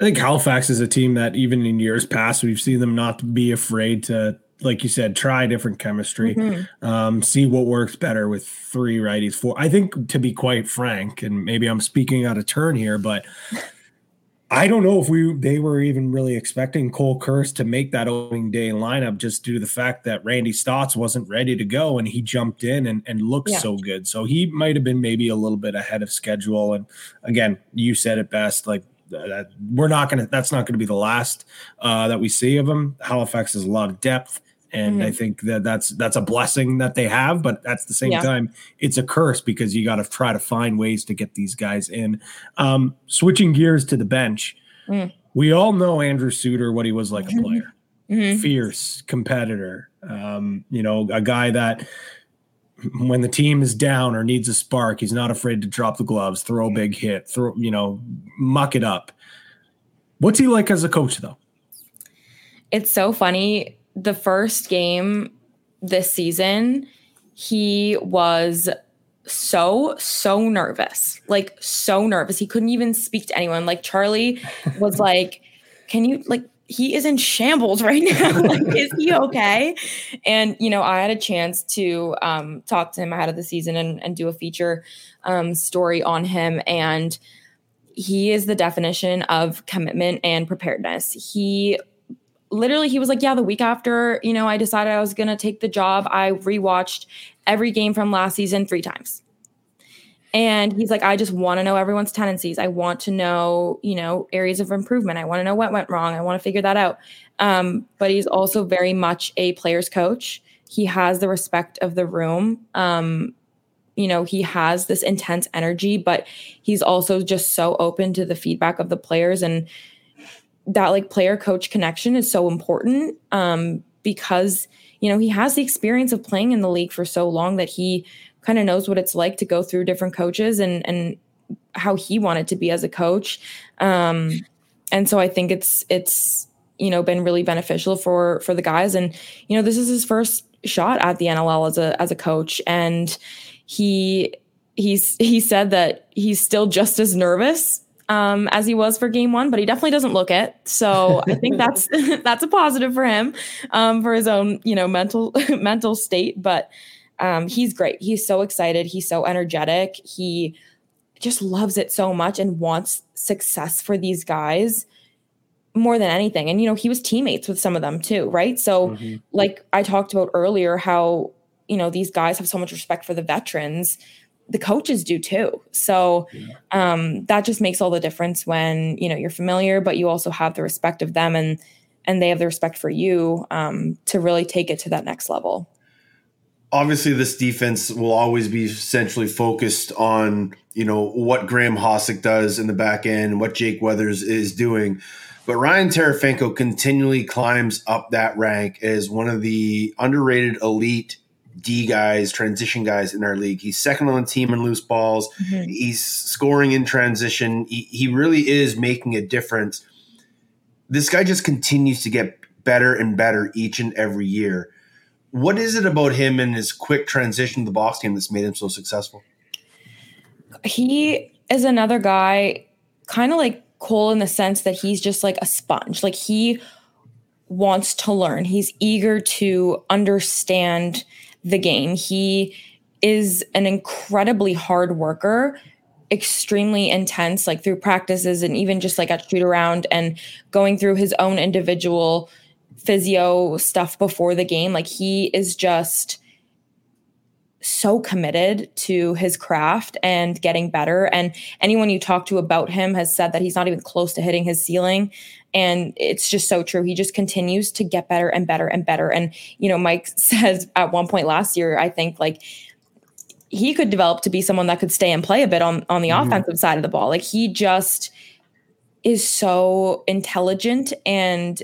I think Halifax is a team that even in years past we've seen them not be afraid to, like you said, try different chemistry, mm-hmm. um, see what works better with three righties. Four. I think to be quite frank, and maybe I'm speaking out of turn here, but I don't know if we they were even really expecting Cole Kirst to make that opening day lineup just due to the fact that Randy Staats wasn't ready to go and he jumped in and, and looked yeah. so good. So he might have been maybe a little bit ahead of schedule. And again, you said it best. Like uh, we're not gonna that's not gonna be the last uh, that we see of him. Halifax has a lot of depth and mm-hmm. I think that that's that's a blessing that they have, but at the same yeah. time, it's a curse because you got to try to find ways to get these guys in. Um, switching gears to the bench, mm. we all know Andrew Suitor what he was like a player, mm-hmm. fierce competitor. Um, you know, a guy that when the team is down or needs a spark, he's not afraid to drop the gloves, throw a big hit, throw, you know, muck it up. What's he like as a coach, though? It's so funny. The first game this season, he was so so nervous like so nervous. He couldn't even speak to anyone. Like charlie was like can you like he is in shambles right now. Like is he okay? And you know i had a chance to um, talk to him ahead of the season and, and do a feature um, story on him. And he is the definition of commitment and preparedness. He literally he was like yeah the week after you know i decided i was going to take the job i rewatched every game from last season three times. And he's like i just want to know everyone's tendencies. I want to know you know areas of improvement. I want to know what went wrong. I want to figure that out. Um, but he's also very much a player's coach. He has the respect of the room. Um, you know he has this intense energy but he's also just so open to the feedback of the players. And that like player coach connection is so important um, because you know he has the experience of playing in the league for so long that he kind of knows what it's like to go through different coaches and and how he wanted to be as a coach. Um, and so i think it's it's you know been really beneficial for for the guys. And you know this is his first shot at the nll as a as a coach. And he he's he said that he's still just as nervous um, as he was for game one, but he definitely doesn't look it. So I think that's that's a positive for him um, for his own you know mental mental state. But um, he's great. He's so excited. He's so energetic. He just loves it so much and wants success for these guys more than anything. And you know he was teammates with some of them too, right? So mm-hmm. like I talked about earlier, how you know these guys have so much respect for the veterans the coaches do too. So um, that just makes all the difference when you know you're familiar, but you also have the respect of them and and they have the respect for you um, to really take it to that next level. Obviously, this defense will always be centrally focused on you know what Graham Hossack does in the back end, what Jake Withers is doing. But Ryan Terefenko continually climbs up that rank as one of the underrated elite D guys, transition guys in our league. He's second on the team in loose balls. Mm-hmm. He's scoring in transition. He, he really is making a difference. This guy just continues to get better and better each and every year. What is it about him and his quick transition to the box game that's made him so successful? He is another guy, kind of like Cole in the sense that he's just like a sponge. Like he wants to learn, he's eager to understand the game. He is an incredibly hard worker, extremely intense, like through practices and even just like at shoot around and going through his own individual physio stuff before the game. Like he is just so committed to his craft and getting better. And anyone you talk to about him has said that he's not even close to hitting his ceiling. And it's just so true. He just continues to get better and better and better. And, you know, Mike says at one point last year, I think like he could develop to be someone that could stay and play a bit on, on the mm-hmm. offensive side of the ball. Like he just is so intelligent and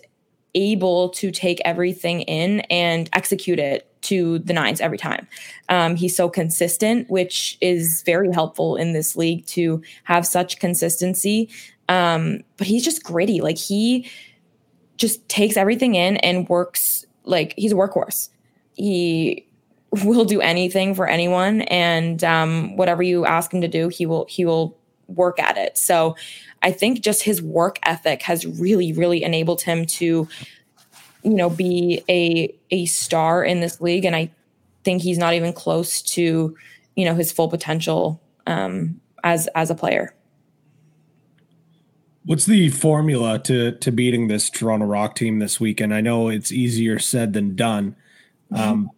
able to take everything in and execute it to the nines every time. Um, he's so consistent, which is very helpful in this league to have such consistency. Um, but he's just gritty. Like he just takes everything in and works like he's a workhorse. He will do anything for anyone, and um, whatever you ask him to do, he will he will work at it. So I think just his work ethic has really, really enabled him to, you know, be a a star in this league. And I think he's not even close to, you know, his full potential um, as as a player. What's the formula to to beating this Toronto Rock team this weekend? I know it's easier said than done, mm-hmm. um,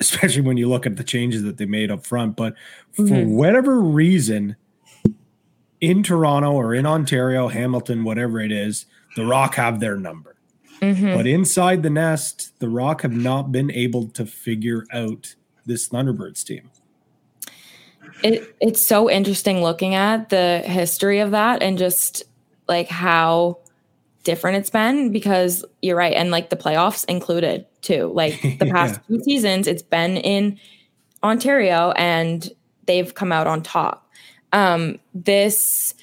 especially when you look at the changes that they made up front. But for mm-hmm. whatever reason, in Toronto or in Ontario, Hamilton, whatever it is, the Rock have their number. Mm-hmm. But inside the nest, the Rock have not been able to figure out this Thunderbirds team. It, it's so interesting looking at the history of that and just like how different it's been because you're right and like the playoffs included too like the past yeah. two seasons it's been in Ontario and they've come out on top. Um, this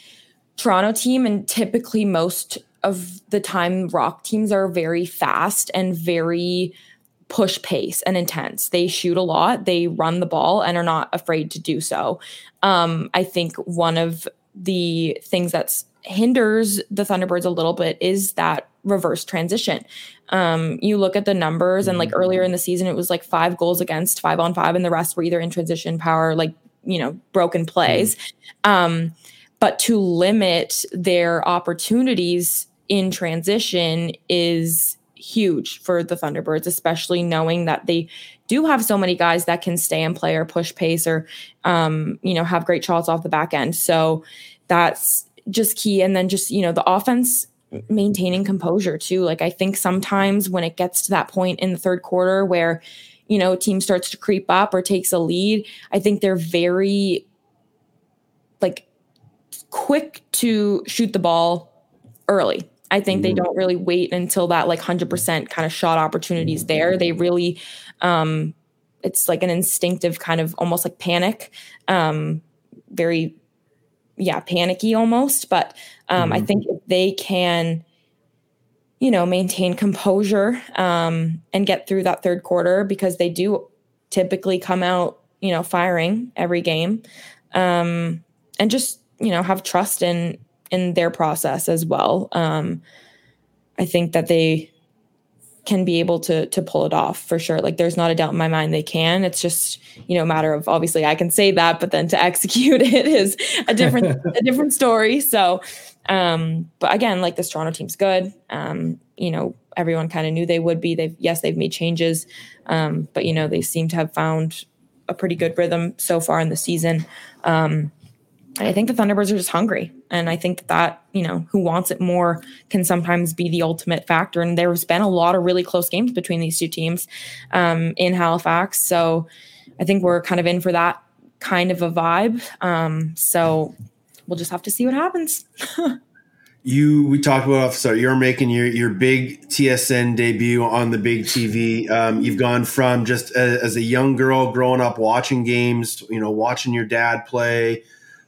Toronto team, and typically most of the time, rock teams are very fast and very push pace and intense. They shoot a lot, they run the ball, and are not afraid to do so. Um, I think one of the things that hinders the Thunderbirds a little bit is that reverse transition. Um, you look at the numbers, and like earlier in the season, it was like five goals against, five on five, and the rest were either in transition power, like you know, broken plays. Um, but to limit their opportunities in transition is huge for the Thunderbirds, especially knowing that they do have so many guys that can stay and play or push pace or, um, you know, have great shots off the back end. So that's just key. And then just, you know, the offense maintaining composure too. Like I think sometimes when it gets to that point in the third quarter where, you know, team starts to creep up or takes a lead, I think they're very like quick to shoot the ball early. I think they don't really wait until that like 100% kind of shot opportunities there. They really um it's like an instinctive kind of almost like panic. Um very yeah, panicky almost, but um I think if they can you know, maintain composure um and get through that third quarter because they do typically come out, you know, firing every game. Um and just, you know, have trust in in their process as well. Um, I think that they can be able to to pull it off for sure. Like there's not a doubt in my mind they can. It's just you know a matter of obviously I can say that, but then to execute it is a different a different story. So, um, but again, like this Toronto team's good. Um, you know everyone kind of knew they would be. They've yes they've made changes, um, but you know they seem to have found a pretty good rhythm so far in the season. Um, I think the Thunderbirds are just hungry. And I think that, you know, who wants it more can sometimes be the ultimate factor. And there's been a lot of really close games between these two teams um, in Halifax. So I think we're kind of in for that kind of a vibe. Um, so we'll just have to see what happens. you we talked about so you're making your your big TSN debut on the big TV. Um, you've gone from just a, as a young girl growing up watching games, you know, watching your dad play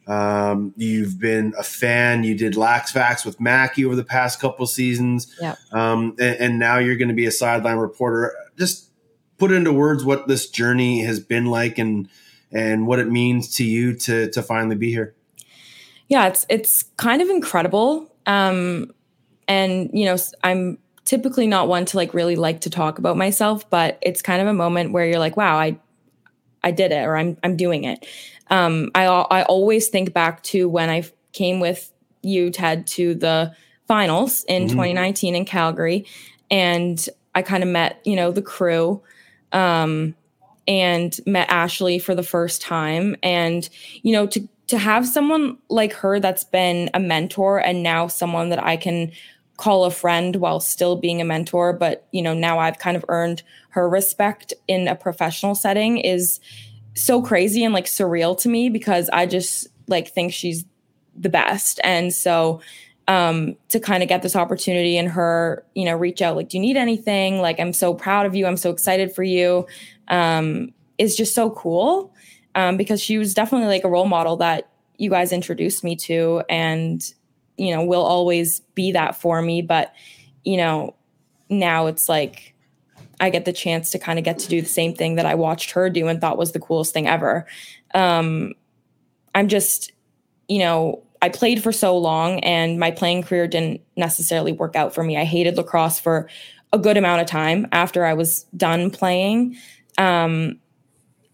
um, you've been a fan. You did Lax Facts with Maki over the past couple seasons. Yeah. Um, and, and, now you're going to be a sideline reporter. Just put into words what this journey has been like and and what it means to you to to finally be here. Yeah, it's it's kind of incredible. Um, and you know, I'm typically not one to like really like to talk about myself, but it's kind of a moment where you're like, wow, I I did it or I'm I'm doing it. Um, I I always think back to when I came with you, Ted, to the finals in mm-hmm. 2019 in Calgary, and I kind of met you know the crew. Um, and met Ashley for the first time. And, you know, to to have someone like her that's been a mentor and now someone that I can call a friend while still being a mentor, but you know, now I've kind of earned her respect in a professional setting is so crazy and like surreal to me because I just like think she's the best. And so um to kind of get this opportunity and her, you know, reach out like do you need anything? Like I'm so proud of you. I'm so excited for you. Um is just so cool. Um because she was definitely like a role model that you guys introduced me to and you know, will always be that for me, but you know, now it's like I get the chance to kind of get to do the same thing that I watched her do and thought was the coolest thing ever. Um, I'm just, you know, I played for so long and my playing career didn't necessarily work out for me. I hated lacrosse for a good amount of time after I was done playing. Um,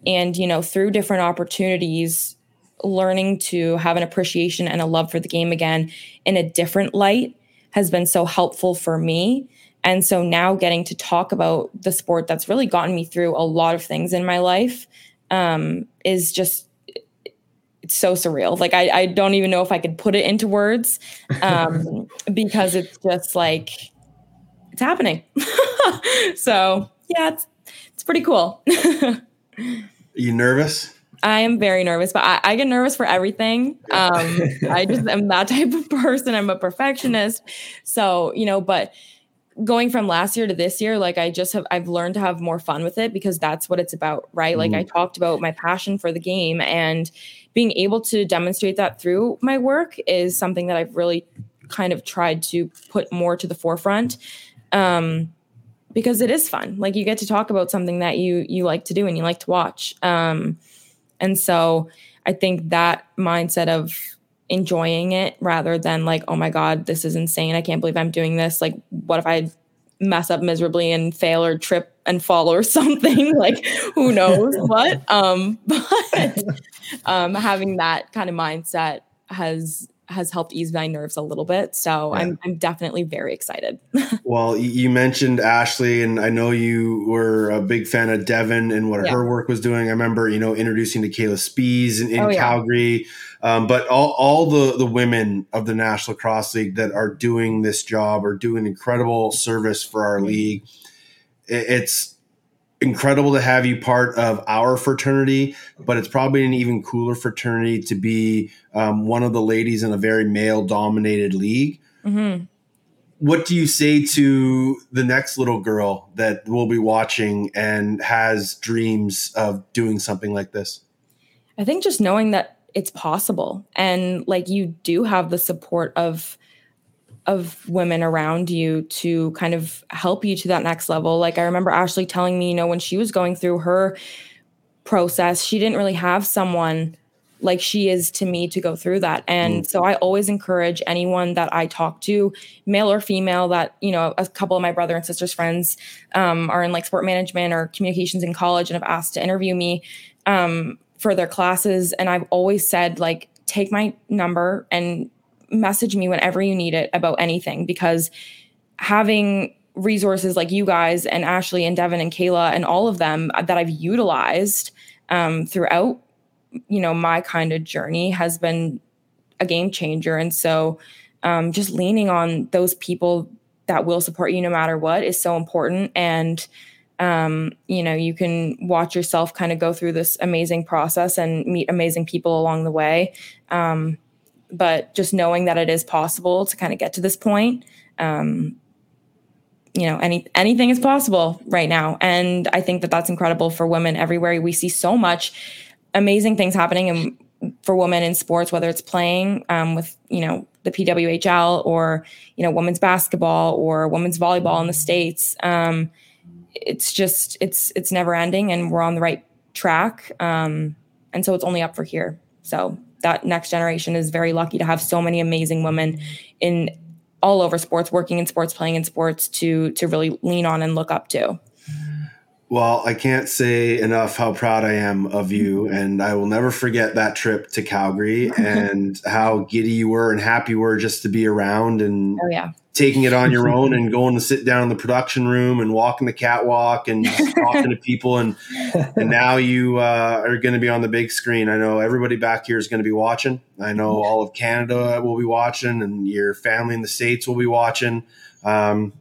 and, you know, through different opportunities, learning to have an appreciation and a love for the game again in a different light has been so helpful for me. And so now getting to talk about the sport that's really gotten me through a lot of things in my life um, is just it's so surreal. Like I, I don't even know if I could put it into words um, because it's just like it's happening. so yeah, it's it's pretty cool. Are you nervous? I am very nervous, but I, I get nervous for everything. Um, I just am that type of person. I'm a perfectionist. So, you know, but going from last year to this year, like I just have, I've learned to have more fun with it because that's what it's about, right? Like I talked about my passion for the game and being able to demonstrate that through my work is something that I've really kind of tried to put more to the forefront. Um, because it is fun. Like you get to talk about something that you you like to do and you like to watch. Um, and so I think that mindset of enjoying it rather than like, oh my God, this is insane. I can't believe I'm doing this. Like, what if I mess up miserably and fail or trip and fall or something? like, who knows what? Um, but um, having that kind of mindset has has helped ease my nerves a little bit. So yeah. I'm I'm definitely very excited. well, you mentioned Ashley, and I know you were a big fan of Devin and what yeah. her work was doing. I remember, you know, introducing to Kayla Spees in, in oh, Calgary. Um, but all, all the, the women of the National Lacrosse League that are doing this job are doing incredible service for our league. It's incredible to have you part of our fraternity, but it's probably an even cooler fraternity to be um, one of the ladies in a very male dominated league. Mm-hmm. What do you say to the next little girl that will be watching and has dreams of doing something like this? I think just knowing that it's possible and like you do have the support of of women around you to kind of help you to that next level. Like I remember Ashley telling me, you know, when she was going through her process, she didn't really have someone like she is to me to go through that. And mm. so I always encourage anyone that I talk to, male or female, that, you know, a couple of my brother and sister's friends um, are in like sport management or communications in college and have asked to interview me um, for their classes. And I've always said, like, take my number and message me whenever you need it about anything because having resources like you guys and Ashley and Devin and Kayla and all of them that I've utilized um, throughout, you know, my kind of journey has been a game changer. And so um, just leaning on those people that will support you no matter what is so important. And, um, you know, you can watch yourself kind of go through this amazing process and meet amazing people along the way. Um, but just knowing that it is possible to kind of get to this point um, you know any anything is possible right now. And i think that that's incredible for women everywhere. We see so much amazing things happening in, for women in sports whether it's playing um, with you know the pwhl or you know women's basketball or women's volleyball in the states. Um, it's just it's it's never ending and we're on the right track um, and so it's only up for here so that next generation is very lucky to have so many amazing women in all over sports, working in sports, playing in sports to to really lean on and look up to. Well, I can't say enough how proud I am of you, and I will never forget that trip to Calgary and how giddy you were and happy you were just to be around and oh, yeah. taking it on your own and going to sit down in the production room and walking the catwalk and talking to people and and now you uh, are going to be on the big screen. I know everybody back here is going to be watching. I know all of Canada will be watching, and your family in the states will be watching. Um,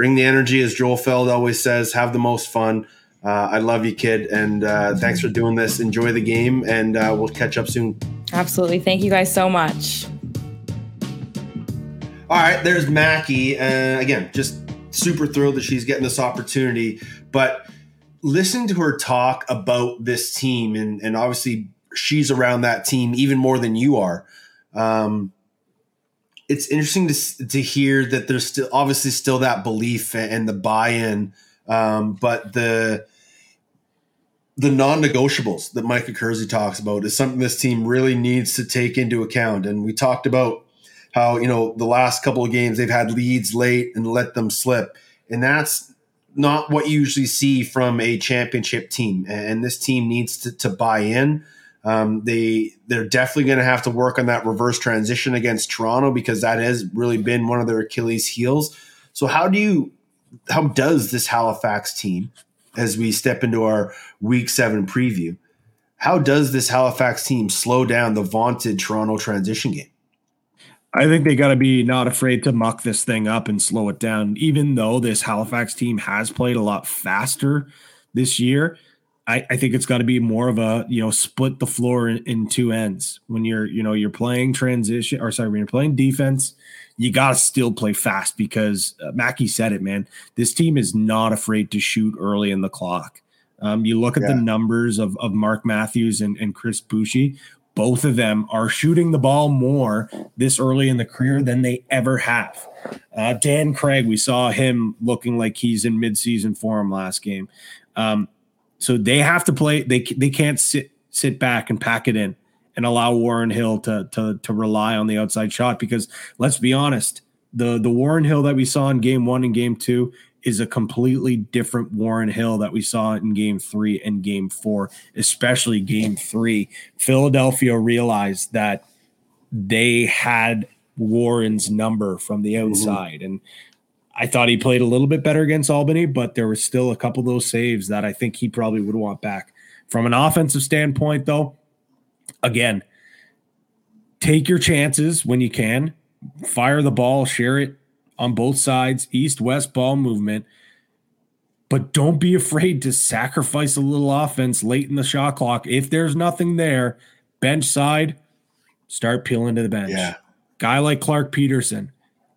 bring the energy, as Joel Feld always says. Have the most fun. Uh, I love you, kid, and uh, thanks for doing this. Enjoy the game, and uh, we'll catch up soon. Absolutely. Thank you guys so much. All right, there's Maki. Uh, again, just super thrilled that she's getting this opportunity. But listen to her talk about this team, and, and obviously she's around that team even more than you are. Um, it's interesting to to hear that there's still obviously still that belief and the buy-in, um, but the the non-negotiables that Mike Accursi talks about is something this team really needs to take into account. And we talked about how you know the last couple of games they've had leads late and let them slip, and that's not what you usually see from a championship team. And this team needs to, to buy in. Um, they they're definitely going to have to work on that reverse transition against Toronto because that has really been one of their Achilles heels. So how do you how does this Halifax team, as we step into our Week Seven preview, how does this Halifax team slow down the vaunted Toronto transition game? I think they got to be not afraid to muck this thing up and slow it down. Even though this Halifax team has played a lot faster this year, I, I think it's got to be more of a you know split the floor in, in, two ends when you're you know you're playing transition or sorry when you're playing defense you got to still play fast because uh, Maki said it man this team is not afraid to shoot early in the clock um, you look at yeah. the numbers of, of Mark Matthews and, and Chris Boucher both of them are shooting the ball more this early in the career than they ever have. Uh, Dan Craig, we saw him looking like he's in midseason form last game. Um, so they have to play. They they can't sit sit back and pack it in and allow Warren Hill to to to rely on the outside shot because let's be honest, the the Warren Hill that we saw in game one and game two is a completely different Warren Hill that we saw in game three and game four, especially game three. Philadelphia realized that they had Warren's number from the mm-hmm. outside. Mm-hmm. And I thought he played a little bit better against Albany, but there was still a couple of those saves that I think he probably would want back. From an offensive standpoint, though, again, take your chances when you can, fire the ball, share it on both sides, east west ball movement. But don't be afraid to sacrifice a little offense late in the shot clock. If there's nothing there, bench side, start peeling to the bench. Yeah. Guy like Clarke Petterson,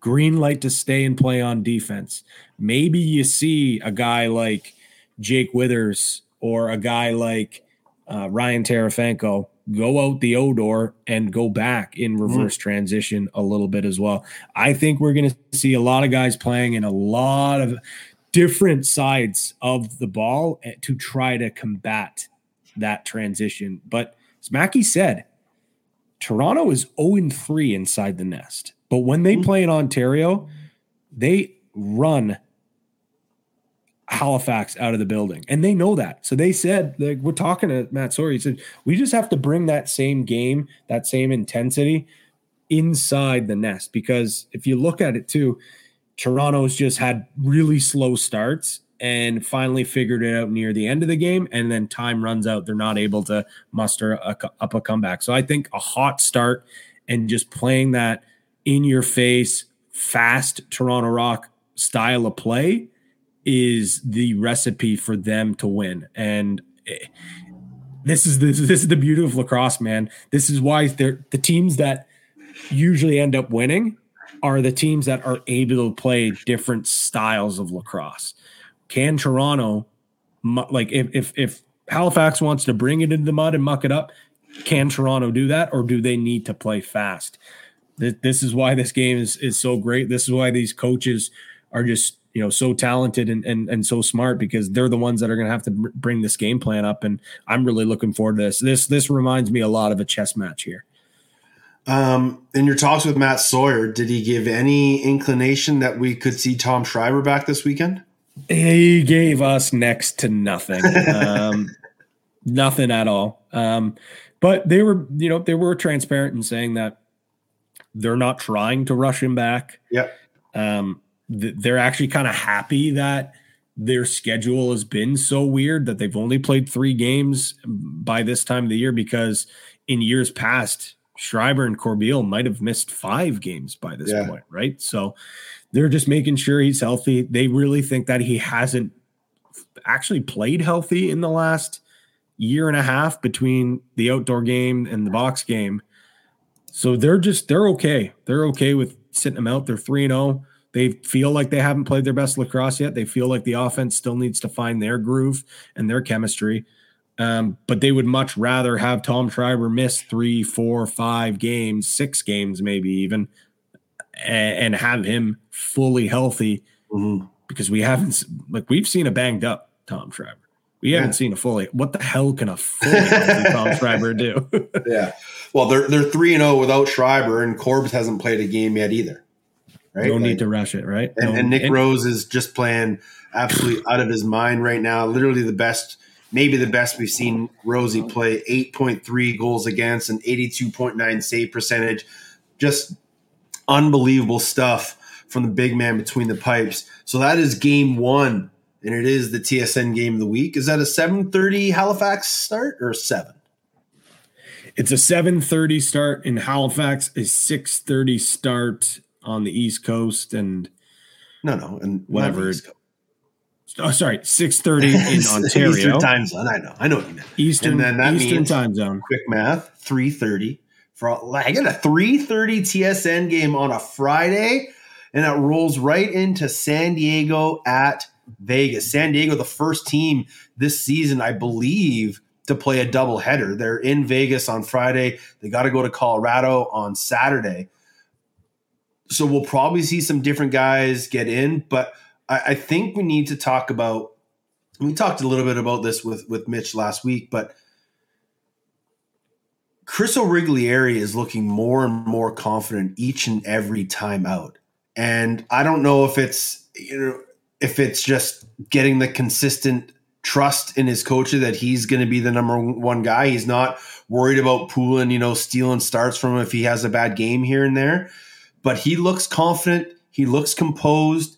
green light to stay and play on defense. Maybe you see a guy like Jake Withers or a guy like uh, Ryan Terefenko go out the Odor and go back in mm-hmm. reverse mm. transition a little bit as well. I think we're going to see a lot of guys playing in a lot of different sides of the ball eh, to try to combat that transition. But as Maki said, Toronto is 0 3 inside the nest. But when they mm-hmm. play in Ontario, they run Halifax out of the building. And they know that. So they said, like, we're talking to Matt Sawyer. He said, we just have to bring that same game, that same intensity inside the nest. Because if you look at it too, Toronto's just had really slow starts and finally figured it out near the end of the game. And then time runs out. They're not able to muster a, up a comeback. So I think a hot start and just playing that in your face, fast Toronto Rock style of play is the recipe for them to win. And eh, this is the, this is the beauty of lacrosse, man. This is why they're the teams that usually end up winning are the teams that are able to play different styles of lacrosse. Can Toronto, like if if if Halifax wants to bring it into the mud and muck it up, can Toronto do that, or do they need to play fast? This is why this game is is so great. This is why these coaches are just you know so talented and and, and so smart because they're the ones that are going to have to bring this game plan up. And I'm really looking forward to this. This this reminds me a lot of a chess match here. Um, in your talks with Matt Sawyer, did he give any inclination that we could see Tom Schreiber back this weekend? He gave us next to nothing, um, nothing at all. Um, but they were, you know, they were transparent in saying that they're not trying to rush him back. Yep. Um, th- they're actually kind of happy that their schedule has been so weird that they've only played three games by this time of the year because in years past, Schreiber and Corbeil might have missed five games by this yeah. point, right? So they're just making sure he's healthy. They really think that he hasn't actually played healthy in the last year and a half between the outdoor game and the box game. So they're just they're okay. They're okay with sitting them out. They're 3 and 0. They feel like they haven't played their best lacrosse yet. They feel like the offense still needs to find their groove and their chemistry. Um, but they would much rather have Tom Schreiber miss three, four, five games, six games, maybe even, and, and have him fully healthy mm-hmm. because we haven't like we've seen a banged up Tom Schreiber. We yeah. haven't seen a fully. What the hell can a fully Tom Schreiber do? yeah, well, they're they're three and zero oh without Schreiber, and Corbs hasn't played a game yet either. Right, no like, need to rush it, right? And, no, and Nick and, Rose is just playing absolutely out of his mind right now. Literally the best, maybe the best we've seen Rosie play. Eight point three goals against, an eighty two point nine save percentage. Just unbelievable stuff from the big man between the pipes. So that is game one, and it is the TSN game of the week. Is that a 7:30 Halifax start or seven? It's a 7:30 start in Halifax, a 6:30 start on the East Coast, and no, no, and whatever. Oh, sorry, six thirty in Ontario. Eastern time zone. I know. I know what you meant. Eastern, And then that Eastern time zone. Quick math: three thirty for I got a three thirty TSN game on a Friday, and it rolls right into San Diego at Vegas. San Diego, the first team this season, I believe, to play a double header. They're in Vegas on Friday. They got to go to Colorado on Saturday. So we'll probably see some different guys get in, but I, I think we need to talk about. We talked a little bit about this with with Mitch last week, but Chris O'Riglieri is looking more and more confident each and every time out. And I don't know if it's you know if it's just getting the consistent trust in his coaches that he's going to be the number one guy. He's not worried about pooling, you know, stealing starts from him if he has a bad game here and there. But he looks confident. He looks composed.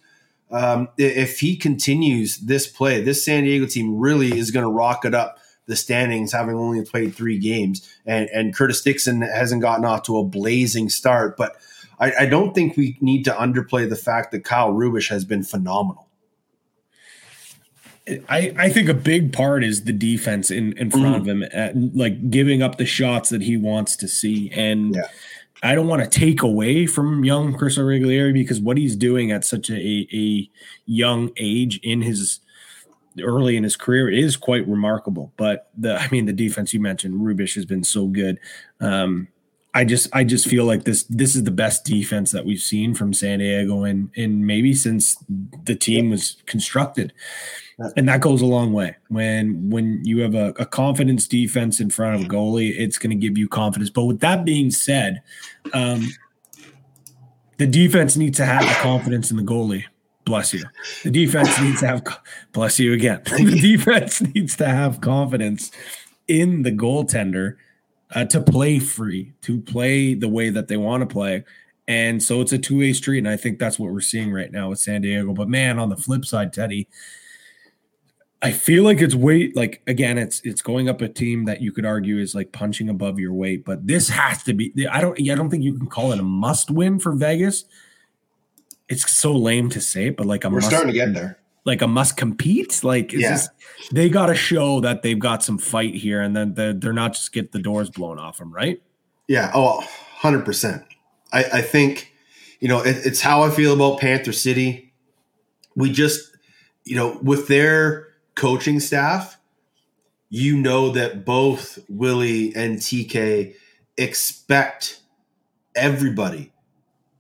Um, if he continues this play, this San Diego team really is going to rocket up the standings, having only played three games. And, and Curtis Dickson hasn't gotten off to a blazing start. But I, I don't think we need to underplay the fact that Kyle Rubisch has been phenomenal. I, I think a big part is the defense in, in front of him, at, like giving up the shots that he wants to see. And Yeah. I don't want to take away from young Chris O'Reilly because what he's doing at such a, a young age in his early in his career is quite remarkable. But the I mean the defense you mentioned, Rubisch has been so good. Um, I just I just feel like this this is the best defense that we've seen from San Diego and and maybe since the team was constructed. And that goes a long way. When when you have a, a confidence defense in front of a goalie, it's going to give you confidence. But with that being said, um, the defense needs to have the confidence in the goalie. Bless you. The defense needs to have bless you again. The defense needs to have confidence in the goaltender uh, to play free, to play the way that they want to play. And so it's a two way street. And I think that's what we're seeing right now with San Diego. But man, on the flip side, Teddy, I feel like it's weight like again, it's it's going up a team that you could argue is like punching above your weight, but this has to be I don't I don't think you can call it a must win for Vegas. It's so lame to say it, but like a We're must, starting to get there. like a must compete. Like is Yeah. this, they got to show that they've got some fight here, and then they're, they're not just get the doors blown off them, right? Yeah. Oh, 100%. I, I think, you know, it, it's how I feel about Panther City. We just, you know, with their coaching staff, you know that both Willie and TK expect everybody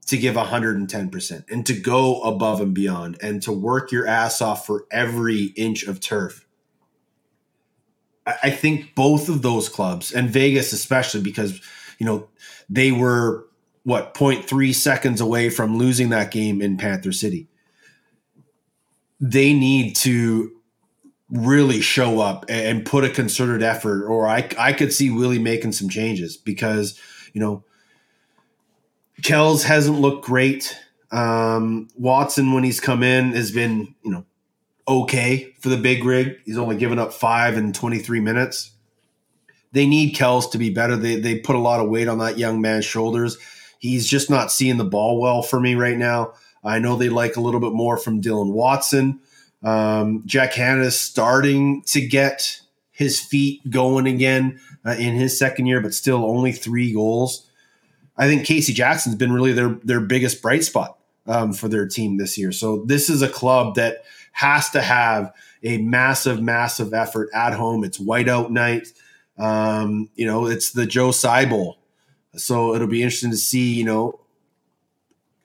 to give 110% and to go above and beyond and to work your ass off for every inch of turf. I think both of those clubs and Vegas especially because you know they were what 0.3 seconds away from losing that game in Panther City. They need to really show up and put a concerted effort or I I could see Willie making some changes because you know Kells hasn't looked great. Um, Watson when he's come in has been, you know, okay for the big rig. He's only given up five in 23 minutes. They need Kells to be better. They they put a lot of weight on that young man's shoulders. He's just not seeing the ball well for me right now. I know they like a little bit more from Dylan Watson. Um, Jack Hannah is starting to get his feet going again uh, in his second year, but still only three goals. I think Casey Jackson's been really their their biggest bright spot um, for their team this year. So this is a club that has to have a massive, massive effort at home. It's whiteout night. Um, you know, it's the Joe Seibel. So it'll be interesting to see, you know,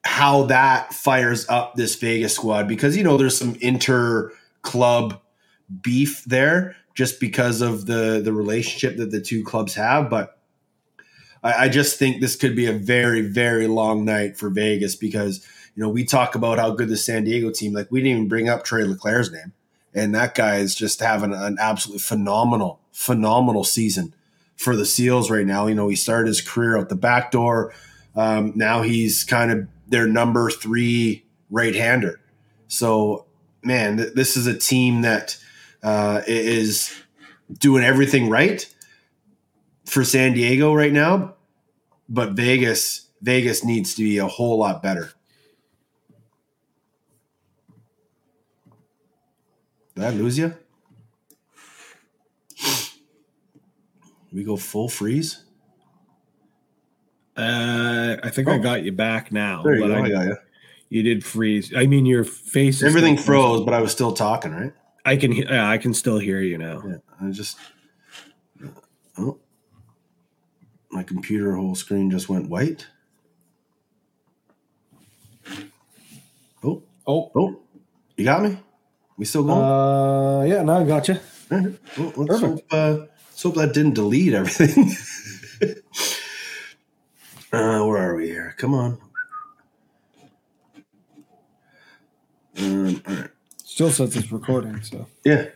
how that fires up this Vegas squad because you know there's some inter club beef there just because of the the relationship that the two clubs have, but I, I just think this could be a very, very long night for Vegas because you know we talk about how good the San Diego team. Like we didn't even bring up Tre Leclaire's name, and that guy is just having an absolutely phenomenal, phenomenal season for the Seals right now. You know he started his career out the back door. Um, now he's kind of their number three right hander. So man, th- this is a team that uh, is doing everything right for San Diego right now, but Vegas Vegas needs to be a whole lot better. Did I lose you? We go full freeze. Uh, I think I got you back now. Oh. There you but go. I, I got you. you did freeze. I mean, your face. Everything still froze, but I was still talking, right? I can. he- Yeah, I can still hear you now. Yeah. I just. Oh. My computer whole screen just went white. Oh, Oh, oh, you got me? We still going? uh, yeah. Now I got you. All right. Well, let's, perfect. hope, uh, let's hope that didn't delete everything. uh, where are we here? Come on. Um, all right. Still says it's recording. So Yeah.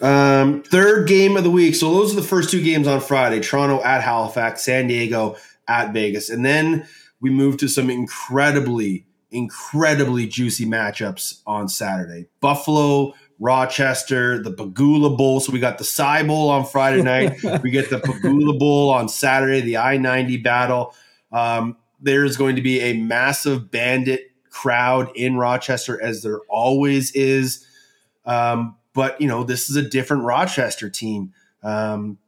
Um, third game of the week. So those are the first two games on Friday Toronto at Halifax, San Diego at Vegas. And then we move to some incredibly, incredibly juicy matchups on Saturday Buffalo, Rochester, the Pegula Bowl. So we got the Tsai Bowl on Friday night. we get the Pegula Bowl on Saturday, the I 90 battle. Um, there's going to be a massive bandit crowd in Rochester, as there always is. Um, but you know, this is a different Rochester team um,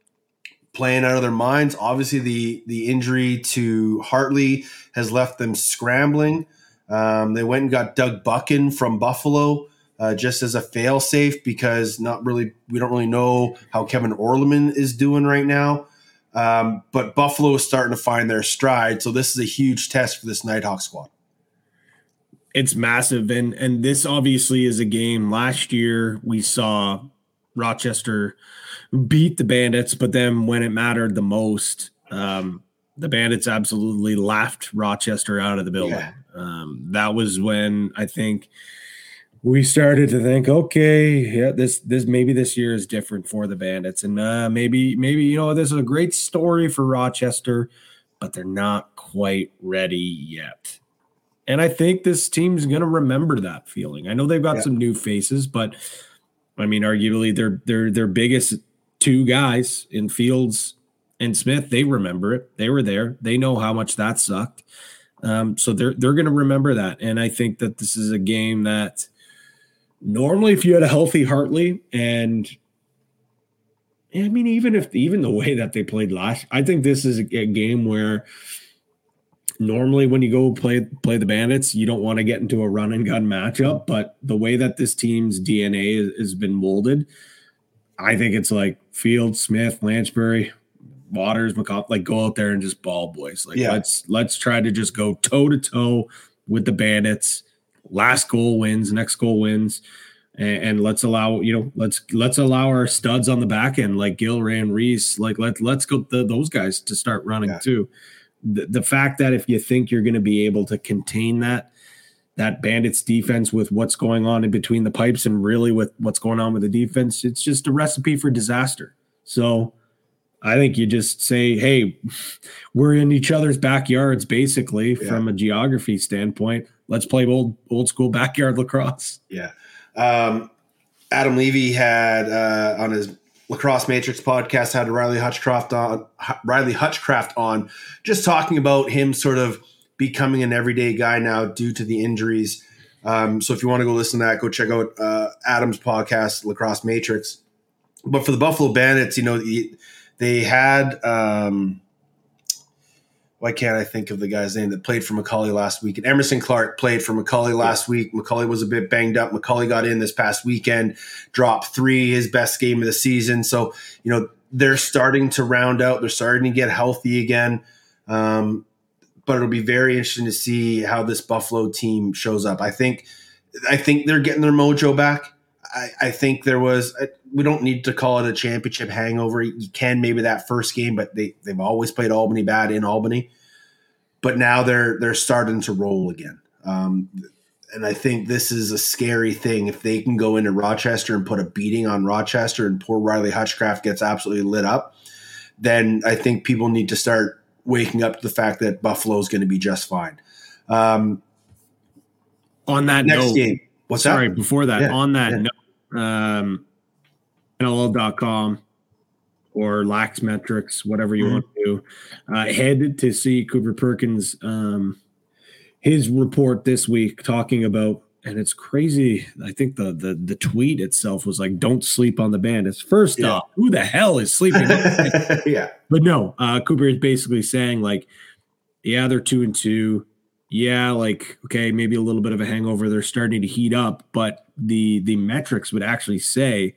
playing out of their minds. Obviously, the the injury to Hartley has left them scrambling. Um, they went and got Doug Buckin from Buffalo uh, just as a failsafe because not really we don't really know how Kevin Orleman is doing right now. Um, but Buffalo is starting to find their stride, so this is a huge test for this Nighthawk squad. it's massive, and and this obviously is a game. Last year we saw Rochester beat the Bandits, but then when it mattered the most, um, the Bandits absolutely laughed Rochester out of the building. Yeah. Um, that was when I think we started to think, okay, yeah, this this maybe this year is different for the Bandits, and uh, maybe maybe you know this is a great story for Rochester, but they're not quite ready yet. And I think this team's going to remember that feeling. I know they've got Yeah. some new faces, but I mean, arguably their their their biggest two guys in Fields and Smith, they remember it. They were there. They know how much that sucked. Um, so they're they're going to remember that. And I think that this is a game that normally, if you had a healthy Hartley and I mean, even if even the way that they played last, I think this is a, a game where normally when you go play play the bandits you don't want to get into a run and gun matchup but the way that this team's dna is, has been molded i think it's like field smith lansbury waters mccall like go out there and just ball boys like Yeah. let's let's try to just go toe to toe with the bandits last goal wins next goal wins and, and let's allow you know let's let's allow our studs on the back end like Gilray and Reese like let let's go the, those guys to start running Yeah. too the, the fact that if you think you're going to be able to contain that that bandits defense with what's going on in between the pipes and really with what's going on with the defense it's just a recipe for disaster so i think you just say hey we're in each other's backyards basically Yeah. from a geography standpoint let's play old old school backyard lacrosse Yeah. Um, Adam Levy had uh, on his Lacrosse Matrix podcast had Riley Hutchcraft on Riley Hutchcraft on, just talking about him sort of becoming an everyday guy now due to the injuries. Um, so if you want to go listen to that, go check out uh, Adam's podcast, Lacrosse Matrix. But for the Buffalo Bandits, you know, they had um, why can't I think of the guy's name that played for Macaulay last week? And Emerson Clark played for Macaulay last week. Macaulay was a bit banged up. Macaulay got in this past weekend, dropped three, his best game of the season. So, you know, they're starting to round out. They're starting to get healthy again. Um, but it'll be very interesting to see how this Buffalo team shows up. I think, I think they're getting their mojo back. I, I think there was. I- We don't need to call it a championship hangover. You can maybe that first game, but they they've always played Albany bad in Albany. But now they're they're starting to roll again. Um, and I think this is a scary thing if they can go into Rochester and put a beating on Rochester, and poor Riley Hutchcraft gets absolutely lit up. Then I think people need to start waking up to the fact that Buffalo is going to be just fine. Um, on that next note game, what's sorry that? before that Yeah, on that yeah. note um nll.com or lax metrics whatever you Mhm. want to do uh, head to see cooper perkins um his report this week talking about and it's crazy. I think the the the tweet itself was like, "Don't sleep on the Bandits." First Yeah. off, who the hell is sleeping? on the yeah. but no, uh, Cooper is basically saying like, yeah, they're two and two. Yeah, like okay, maybe a little bit of a hangover. They're starting to heat up, but the the metrics would actually say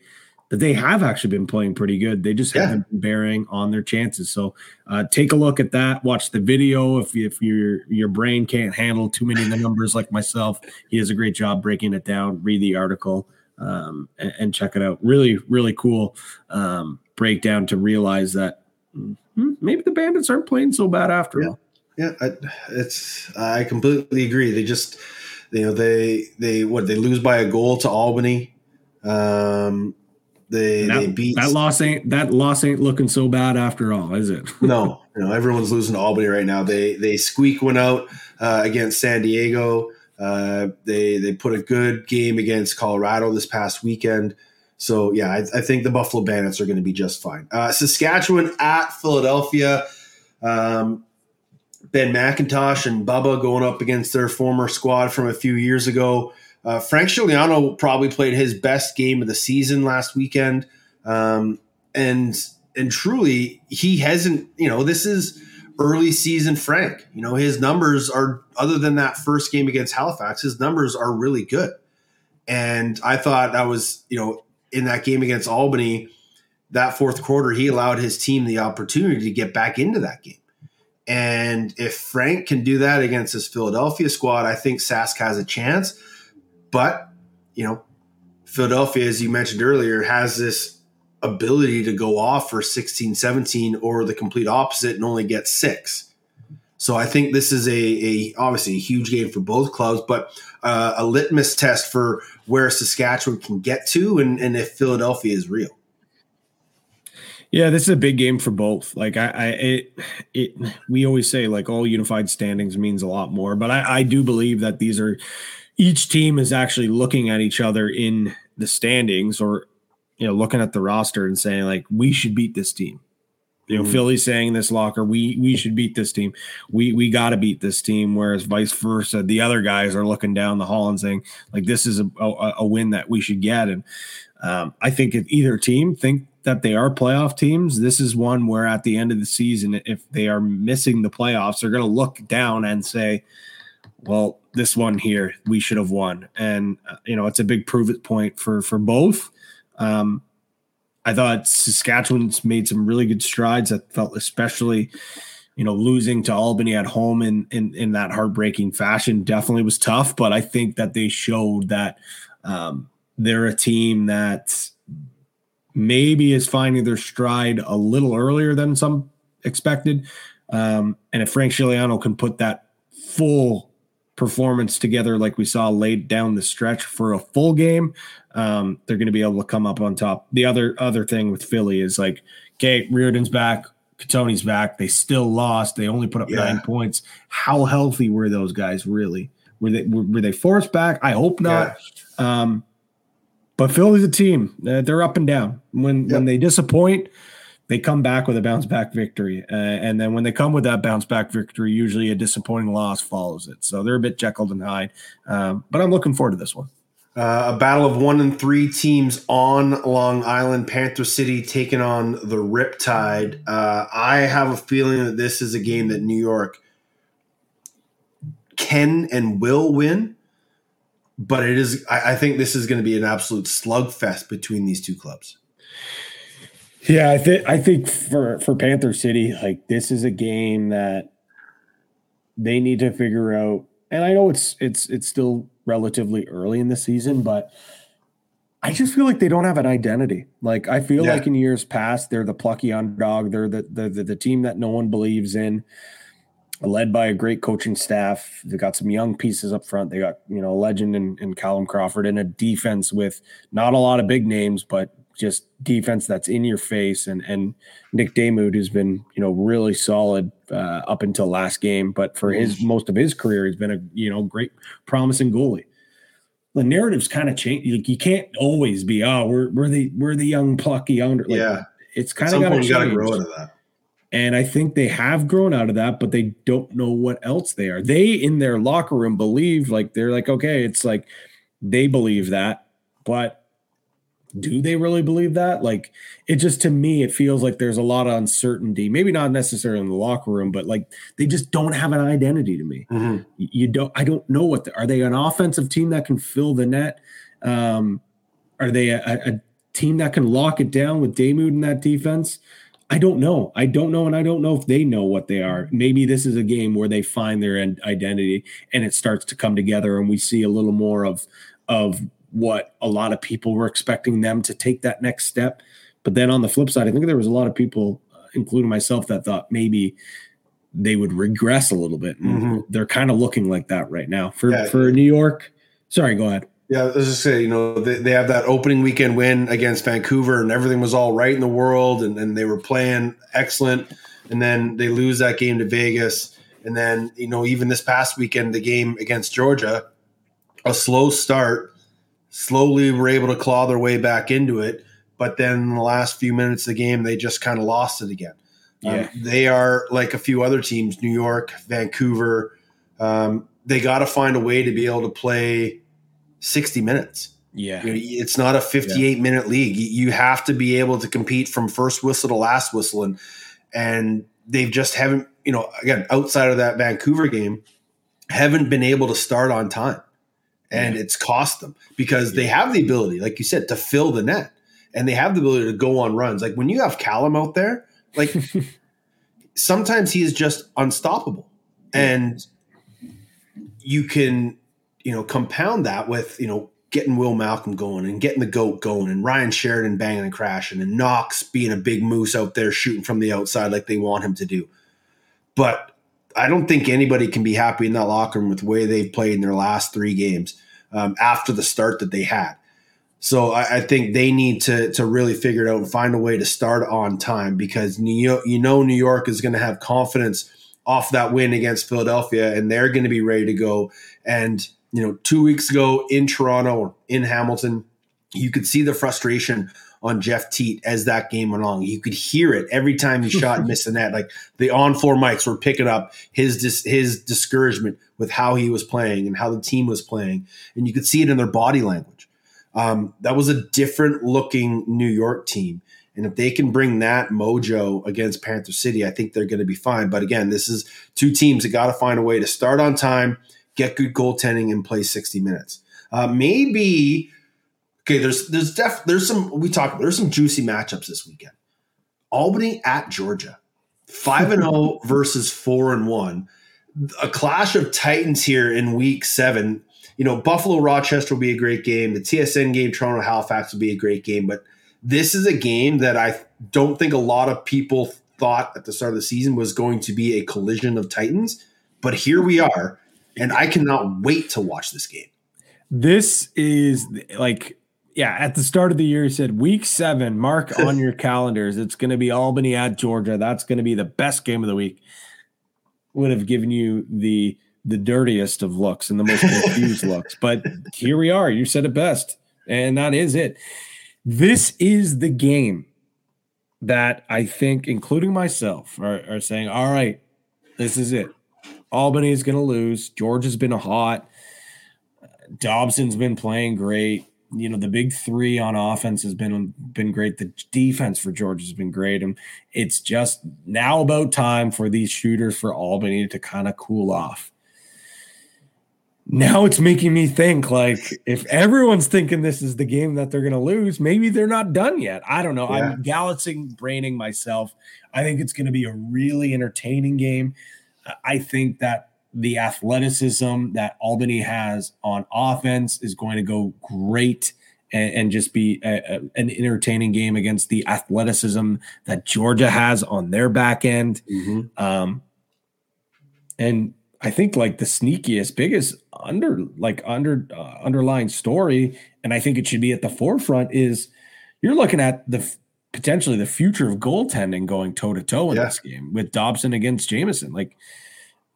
that they have actually been playing pretty good. They just Yeah. haven't been bearing on their chances. So uh, take a look at that. Watch the video if if your your brain can't handle too many of the numbers like myself. He does a great job breaking it down. Read the article um, and, and check it out. Really, really cool um, breakdown to realize that hmm, maybe the Bandits aren't playing so bad after Yeah. all. Yeah, I, it's I completely agree. They just you know they they what they lose by a goal to Albany. Um, they they That, beat that loss ain't that loss ain't looking so bad after all, is it? no, know everyone's losing to Albany right now. They they squeak one out uh, against San Diego. Uh, they they put a good game against Colorado this past weekend. So yeah, I, I think the Buffalo Bandits are going to be just fine. Uh, Saskatchewan at Philadelphia. Um, ben McIntosh and Bubba going up against their former squad from a few years ago. Uh, Frank Scigliano probably played his best game of the season last weekend, um, and and truly he hasn't. You know, this is early season Frank. You know, his numbers are other than that first game against Halifax, his numbers are really good. And I thought that was you know in that game against Albany, that fourth quarter he allowed his team the opportunity to get back into that game. And if Frank can do that against this Philadelphia squad, I think Sask has a chance. But, you know, Philadelphia, as you mentioned earlier, has this ability to go off for 16, 17 or the complete opposite and only get six. So I think this is a, a obviously a huge game for both clubs, but uh, a litmus test for where Saskatchewan can get to and, and if Philadelphia is real. Yeah, this is a big game for both. Like I, I it, it we always say like all unified standings means a lot more, but I, I do believe that these are each team is actually looking at each other in the standings or you know looking at the roster and saying like we should beat this team. You know, Mhm. Philly's saying this locker, we we should beat this team. We we got to beat this team. Whereas vice versa, the other guys are looking down the hall and saying like this is a a, a win that we should get. And um, I think if either team think that they are playoff teams, this is one where at the end of the season, if they are missing the playoffs, they're going to look down and say, "Well, this one here, we should have won." And uh, you know, it's a big prove it point for for both. Um, I thought Saskatchewan's made some really good strides. I felt especially, you know, losing to Albany at home in in, in that heartbreaking fashion definitely was tough. But I think that they showed that um, they're a team that maybe is finding their stride a little earlier than some expected. Um, and if Frank Scigliano can put that full performance together, like we saw laid down the stretch for a full game, um, they're going to be able to come up on top. The other other thing with Philly is like, okay, Reardon's back, Katoni's back. They still lost. They only put up Yeah. nine points. How healthy were those guys really? Were they were, were they forced back? I hope not. Um, but Philly's a team. Uh, they're up and down. When when they disappoint, they come back with a bounce back victory. Uh, and then when they come with that bounce back victory, usually a disappointing loss follows it. So they're a bit Jekyll and Hyde. Um, but I'm looking forward to this one. Uh, a battle of one and three teams on Long Island. Panther City taking on the Riptide. Uh, I have a feeling that this is a game that New York can and will win, but it is. I, I think this is going to be an absolute slugfest between these two clubs. Yeah, I think I think for for Panther City, like this is a game that they need to figure out. And I know it's it's it's still relatively early in the season, but I just feel like they don't have an identity. Like I feel Yeah. like in years past, they're the plucky underdog. They're the the, the the team that no one believes in. Led by a great coaching staff, they got some young pieces up front. They got you know a legend in, in Callum Crawford and a defense with not a lot of big names, but just defense that's in your face. And and Nick Damude has been you know really solid uh, up until last game, but for his most of his career, he's been a you know great promising goalie. The narrative's kind of changed. Like you can't always be oh we're we're the we're the young plucky under. Like, yeah, it's kind of got to you got to grow into that. And I think they have grown out of that, but they don't know what else they are. They in their locker room believe like they're like, okay, it's like they believe that, but do they really believe that? Like it just to me, it feels like there's a lot of uncertainty. Maybe not necessarily in the locker room, but like they just don't have an identity to me. Mm-hmm. You don't. I don't know what the, are they an offensive team that can fill the net? Um, are they a, a team that can lock it down with Damude in that defense? I don't know. I don't know, and I don't know if they know what they are. Maybe this is a game where they find their identity and it starts to come together, and we see a little more of of what a lot of people were expecting them to take that next step. But then on the flip side, I think there was a lot of people, uh, including myself, that thought maybe they would regress a little bit. Mm-hmm. They're kind of looking like that right now for yeah. for New York. Sorry, go ahead. Yeah, I was just say, you know, they, they have that opening weekend win against Vancouver and everything was all right in the world and, and they were playing excellent. And then they lose that game to Vegas. And then, you know, even this past weekend, the game against Georgia, a slow start, slowly were able to claw their way back into it. But then in the last few minutes of the game, they just kind of lost it again. Um, yeah. Um, they are like a few other teams, New York, Vancouver. Um, they got to find a way to be able to play 60 minutes. Yeah. You know, it's not a 58 yeah. minute league. You have to be able to compete from first whistle to last whistle. And, and they've just haven't, you know, again, outside of that Vancouver game, haven't been able to start on time. And yeah. it's cost them because yeah. they have the ability, like you said, to fill the net and they have the ability to go on runs. Like when you have Callum out there, like sometimes he is just unstoppable. And you can you know, compound that with, you know, getting Will Malcolm going and getting the goat going and Ryan Sheridan banging and crashing and Knox being a big moose out there shooting from the outside like they want him to do. But I don't think anybody can be happy in that locker room with the way they've played in their last three games um, after the start that they had. So I, I, think they need to to really figure it out and find a way to start on time because New York, you know New York is going to have confidence off that win against Philadelphia and they're going to be ready to go. And you know, two weeks ago in Toronto or in Hamilton, you could see the frustration on Jeff Teat as that game went along. You could hear it every time he shot and missed the net. Like the on-floor mics were picking up his dis- his discouragement with how he was playing and how the team was playing, and you could see it in their body language. Um, that was a different looking New York team. And if they can bring that mojo against Panther City, I think they're going to be fine. But again, this is two teams that got to find a way to start on time, get good goaltending, and play 60 minutes. Uh, maybe okay. There's there's def there's some we talked there's some juicy matchups this weekend. Albany at Georgia, five and zero oh versus four and one. A clash of titans here in week seven. You know, Buffalo Rochester will be a great game. The TSN game, Toronto Halifax will be a great game. But this is a game that I don't think a lot of people thought at the start of the season was going to be a collision of titans. But here we are and I cannot wait to watch this game. This is like, yeah, at the start of the year, he said week seven, mark on your calendars. It's going to be Albany at Georgia. That's going to be the best game of the week. Would have given you the the dirtiest of looks and the most confused looks. But here we are. You said it best. And that is it. This is the game that I think, including myself, are, are saying, all right, this is it. Albany is going to lose. Georgia's been hot. Dobson's been playing great. You know, the big three on offense has been been great. The defense for Georgia's been great. And it's just now about time for these shooters for Albany to kind of cool off. Now it's making me think like if everyone's thinking this is the game that they're going to lose, maybe they're not done yet. I don't know. Yeah. I'm galaxing braining myself. I think it's going to be a really entertaining game. I think that the athleticism that Albany has on offense is going to go great and, and just be a, a, an entertaining game against the athleticism that Georgia has on their back end. Mm-hmm. Um, and I think like the sneakiest, biggest under like under uh, underlying story, and I think it should be at the forefront is you're looking at the potentially the future of goaltending going toe to toe in yeah. this game with Dobson against Jamieson. Like,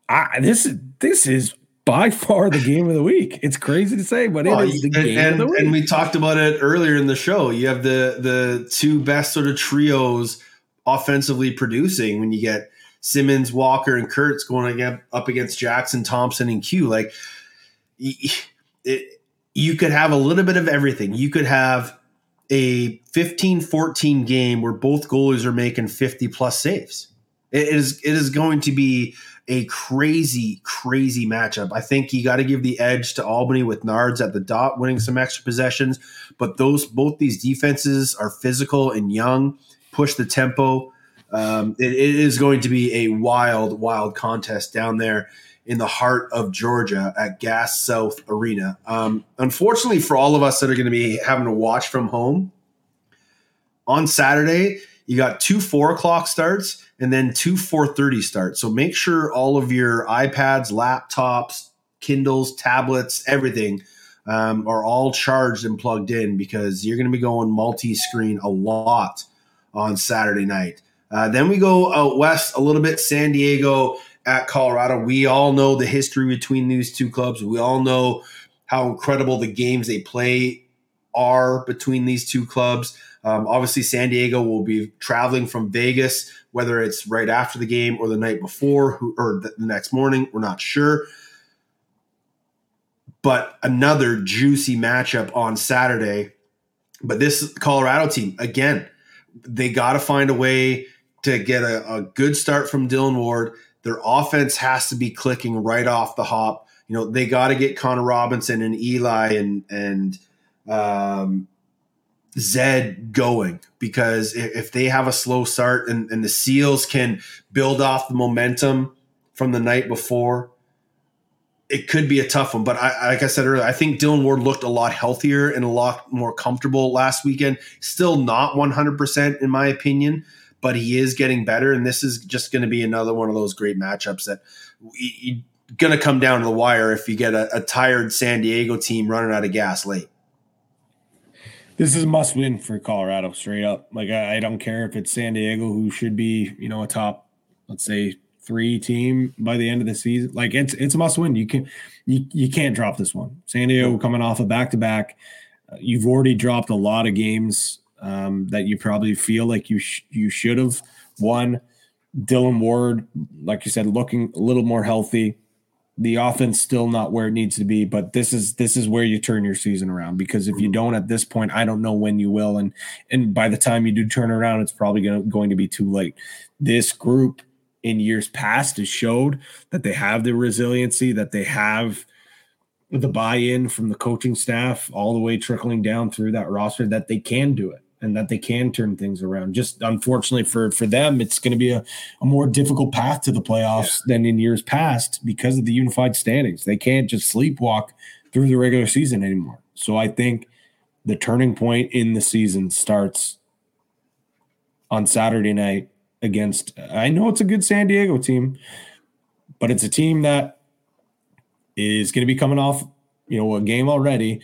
I, this is this is by far the game of the week. It's crazy to say, but well, it is the and, game and, of the week. And we talked about it earlier in the show. You have the the two best sort of trios offensively producing when you get Simmons, Walker, and Kurtz going up against Jackson, Thompson, and Kew. Like it, you could have a little bit of everything. You could have a 15 14 game where both goalies are making 50 plus saves. It is it is going to be a crazy, crazy matchup. I think you got to give the edge to Albany with Nards at the dot, winning some extra possessions. But those both these defenses are physical and young, push the tempo. Um, it, it is going to be a wild, wild contest down there in the heart of Georgia at Gas South Arena. Um, unfortunately, for all of us that are going to be having to watch from home on Saturday, you got two four o'clock starts and then two 4.30 starts so make sure all of your ipads laptops kindles tablets everything um, are all charged and plugged in because you're going to be going multi-screen a lot on saturday night uh, then we go out west a little bit san diego at colorado we all know the history between these two clubs we all know how incredible the games they play are between these two clubs um, obviously, San Diego will be traveling from Vegas, whether it's right after the game or the night before or the next morning. We're not sure. But another juicy matchup on Saturday. But this Colorado team, again, they got to find a way to get a, a good start from Dillon Ward. Their offense has to be clicking right off the hop. You know, they got to get Connor Robinson and Eli and and um, Zed going because if they have a slow start and, and, the Seals can build off the momentum from the night before, it could be a tough one. But I, like I said earlier, I think Dillon Ward looked a lot healthier and a lot more comfortable last weekend. Still not 100% in my opinion, but he is getting better. And this is just going to be another one of those great matchups that you, going to come down to the wire if you get a, a tired San Diego team running out of gas late this is a must win for Colorado, straight up. Like I, I, don't care if it's San Diego, who should be, you know, a top, let's say three team by the end of the season. Like it's it's a must win. You can you you can't drop this one. San Diego coming off a back to back. You've already dropped a lot of games um, that you probably feel like you sh- you should have. Won. Dillon Ward, like you said, looking a little more healthy. The offense still not where it needs to be but this is this is where you turn your season around because if you don't at this point i don't know when you will and and by the time you do turn around it's probably gonna, going to be too late. This group in years past has showed that they have the resiliency that they have the buy-in from the coaching staff all the way trickling down through that roster that they can do it and that they can turn things around. Just unfortunately for for them, it's going to be a, a more difficult path to the playoffs yeah. than in years past because of the unified standings. They can't just sleepwalk through the regular season anymore. So I think the turning point in the season starts on Saturday night against I know it's a good San Diego team, but it's a team that is going to be coming off, you know, a game already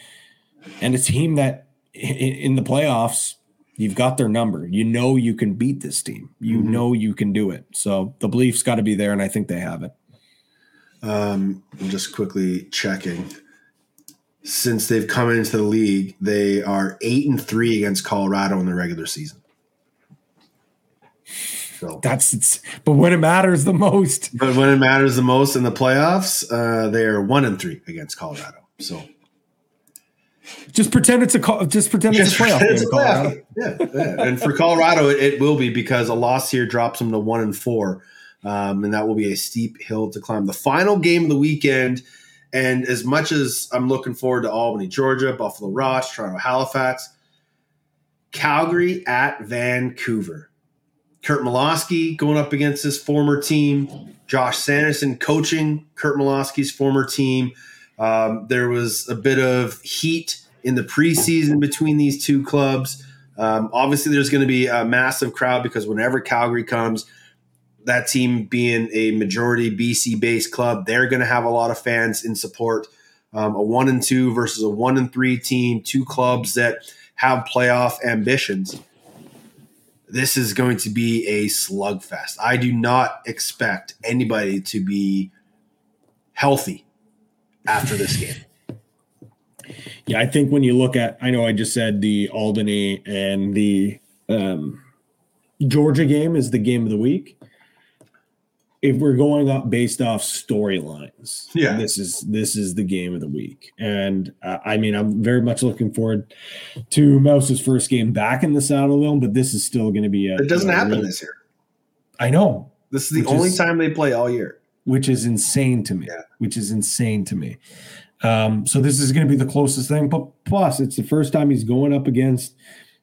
and a team that in the playoffs You've got their number. You know you can beat this team. You mm-hmm. know you can do it. So the belief's got to be there, and I think they have it. Um, I'm just quickly checking. Since they've come into the league, they are eight and three against Colorado in the regular season. So that's it's, but when it matters the most. But when it matters the most in the playoffs, uh, they are one and three against Colorado. So just pretend it's a call. Just pretend just it's a playoff game. It's. Yeah, yeah, and for Colorado, it, it, will be because a loss here drops them to one and four, um, and that will be a steep hill to climb. The final game of the weekend, and as much as I'm looking forward to Albany, Georgia, Buffalo Ross, Toronto, Halifax, Calgary at Vancouver. Curt Malawsky going up against his former team. Josh Sanderson coaching Curt Malawsky's former team. Um, there was a bit of heat in the preseason between these two clubs. Um, obviously, there's going to be a massive crowd because whenever Calgary comes, that team being a majority BC based club, they're going to have a lot of fans in support. Um, a one and two versus a one and three team, two clubs that have playoff ambitions. This is going to be a slugfest. I do not expect anybody to be healthy after this game. Yeah, I think when you look at, I know I just said the Albany and the um, Georgia game is the game of the week. if we're going up based off storylines, Yeah. this is this is the game of the week, and uh, I mean, I'm very much looking forward to Mouse's first game back in the Saddle Dome, but this is still going to be a. It doesn't a happen really- this year. I know, This is the only is- time they play all year. Which is insane to me. Yeah. Which is insane to me. Um, so this is going to be the closest thing. But plus, it's the first time he's going up against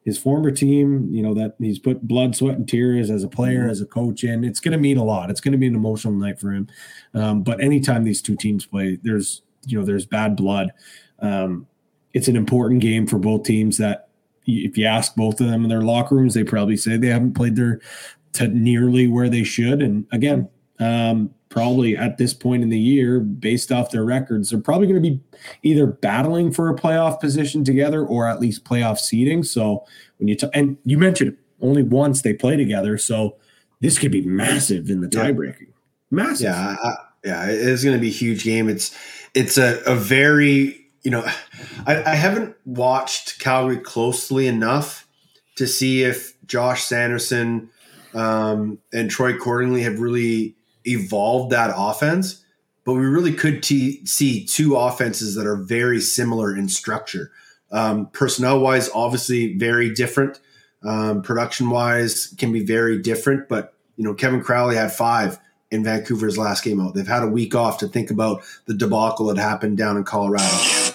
his former team. You know that he's put blood, sweat, and tears as a player, as a coach in. It's going to mean a lot. It's going to be an emotional night for him. Um, but anytime these two teams play, there's you know there's bad blood. Um, it's an important game for both teams. That if you ask both of them in their locker rooms, they probably say they haven't played their to nearly where they should. And again, um, probably at this point in the year, based off their records, they're probably going to be either battling for a playoff position together or at least playoff seeding. So when you t- and you mentioned only once they play together, so this could be massive in the Yeah. tiebreaking. Massive. Yeah, I, yeah, it is going to be a huge game. It's it's a, a very you know, I, I haven't watched Calgary closely enough to see if Josh Sanderson um, and Troy Cordingley have really evolved that offense. But we really could t- see two offenses that are very similar in structure. Um, personnel wise, obviously very different. Um, production wise, can be very different. But you know, Kevin Crowley had five in Vancouver's last game out. They've had a week off to think about the debacle that happened down in Colorado.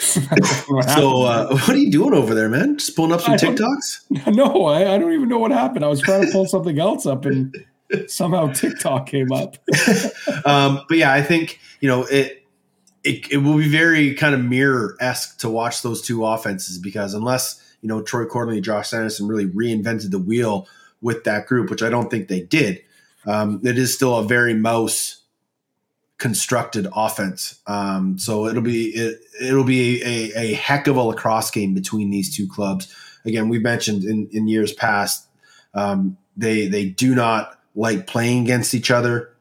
so, uh, what are you doing over there, man? Just pulling up some I TikToks? no, I, I don't even know what happened. I was trying to pull something else up and somehow TikTok came up. um, but yeah, I think you know it, it. It will be very kind of mirror esque to watch those two offenses because unless you know Troy Cordley and Josh Sanderson really reinvented the wheel with that group, which I don't think they did, um, it is still a very mouse constructed offense. Um, so it'll be it, it'll be a, a heck of a lacrosse game between these two clubs. Again, we mentioned in, in years past um, they they do not like playing against each other.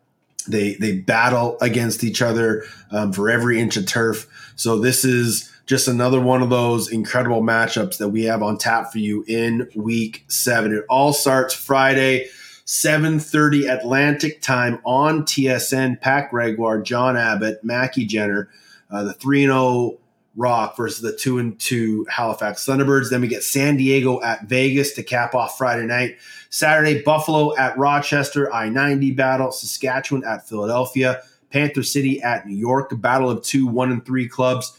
They they battle against each other um, for every inch of turf. So this is just another one of those incredible matchups that we have on tap for you in Week Seven. It all starts Friday, seven thirty Atlantic time on TSN. Pat Gregoire, John Abbott, Maki Jenner, uh, the three and zero Rock versus the two and two Halifax Thunderbirds. Then we get San Diego at Vegas to cap off Friday night. Saturday, Buffalo at Rochester, I 90 battle, Saskatchewan at Philadelphia, Panther City at New York, battle of two, one and three clubs,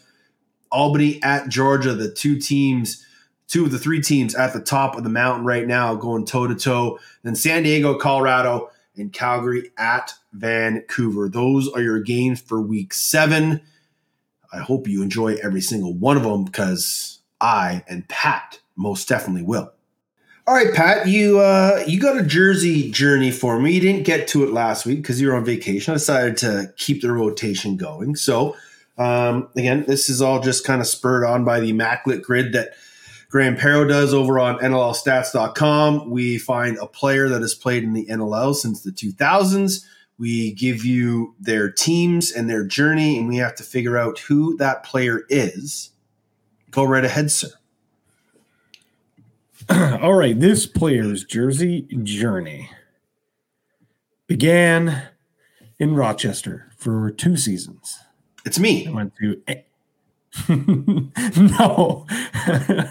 Albany at Georgia, the two teams, two of the three teams at the top of the mountain right now going toe to toe. Then San Diego, Colorado, and Calgary at Vancouver. Those are your games for week seven. I hope you enjoy every single one of them because I and Pat most definitely will. All right, Pat, you uh, you got a Jersey journey for me. You didn't get to it last week because you were on vacation. I decided to keep the rotation going. So, um, again, this is all just kind of spurred on by the immaculate grid that Graham Perro does over on NLLstats.com. We find a player that has played in the NLL since the 2000s. We give you their teams and their journey, and we have to figure out who that player is. Go right ahead, sir. All right, this player's jersey journey began in Rochester for two seasons. It's me. I went to no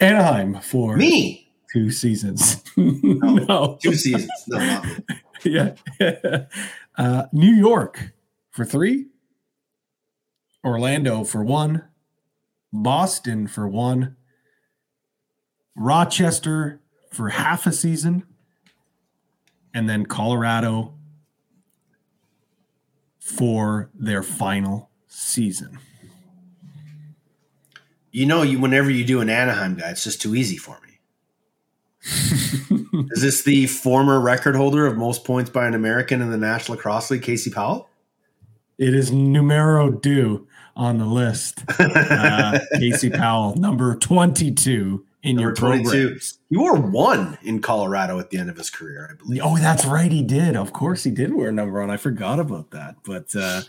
Anaheim for Me. two seasons. no, Two seasons. No, yeah, uh, New York for three, Orlando for one, Boston for one, Rochester for half a season, and then Colorado for their final season. You know, you whenever you do an Anaheim guy, it's just too easy for me. is this the former record holder of most points by an American in the National Lacrosse League, Casey Powell? It is numero two on the list. Uh, Casey Powell, number 22 in your Number 22. programs. You wore one in Colorado at the end of his career, I believe. Oh, that's right. He did. Of course, he did wear number one. I forgot about that. But uh,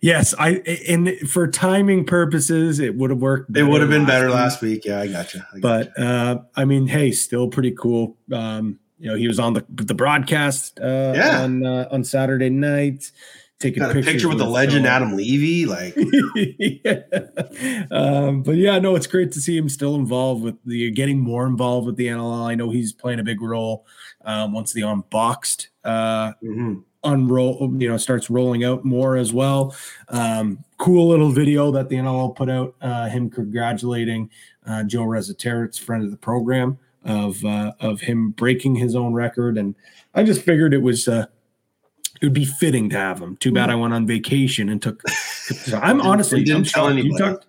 yes, I and for timing purposes, it would have worked. It would have been better week. last week. Yeah, I got you. But uh, I mean, hey, still pretty cool. Um, you know, he was on the the broadcast uh, Yeah. on uh, on Saturday night, taking Got a picture with the legend Adam Levy. Like, yeah. um, but yeah, no, it's great to see him still involved with the getting more involved with the NLL. I know he's playing a big role um, once the unboxed uh, mhm. Unroll, you know, starts rolling out more as well. Um, cool little video that the NLL put out, uh, him congratulating uh, Joe Resetarits, friend of the program, of uh, of him breaking his own record, and I just figured it was. Uh, it would be fitting to have him. Too bad I went on vacation and took. I'm honestly, didn't I'm tell shocked. You anybody. talked,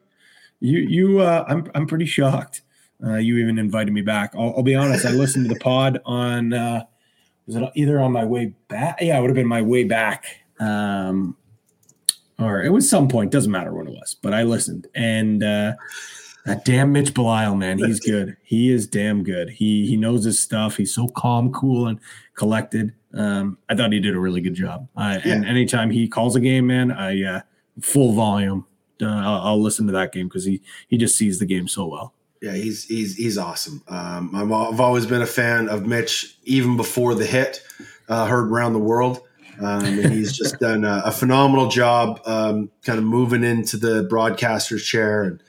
you, you, uh, I'm, I'm pretty shocked. Uh, you even invited me back. I'll, I'll be honest. I listened to the pod on, uh, was it either on my way back? Yeah, it would have been my way back. Um, or it was some point. Doesn't matter when it was, but I listened. And uh, that damn Mitch Belisle, man, he's good. He is damn good. He he knows his stuff. He's so calm, cool, and collected. Um, I thought he did a really good job. I, And anytime he calls a game, man, I uh, full volume. Uh, I'll, I'll listen to that game because he he just sees the game so well. Yeah, he's he's he's awesome. Um, I'm, I've always been a fan of Mitch, even before the hit uh, heard around the world. Um, and he's just done a, a phenomenal job, um, kind of moving into the broadcaster's chair. And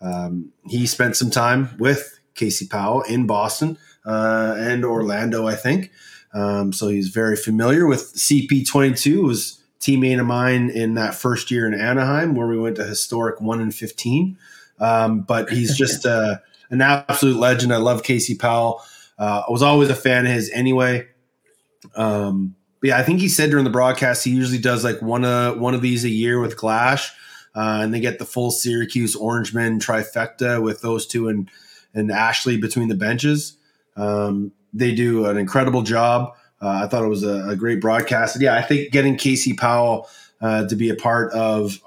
um, he spent some time with Casey Powell in Boston uh, and Orlando, I think. Um, so he's very familiar with CP22. Was teammate of mine in that first year in Anaheim, where we went to historic one and fifteen. Um, but he's just uh, an absolute legend. I love Casey Powell. Uh, I was always a fan of his anyway. Um, but yeah, I think he said during the broadcast he usually does like one of one of these a year with Glash, uh, and they get the full Syracuse Orangemen trifecta with those two and and Ashley between the benches. Um, they do an incredible job. Uh, I thought it was a, a great broadcast. Yeah, I think getting Casey Powell uh, to be a part of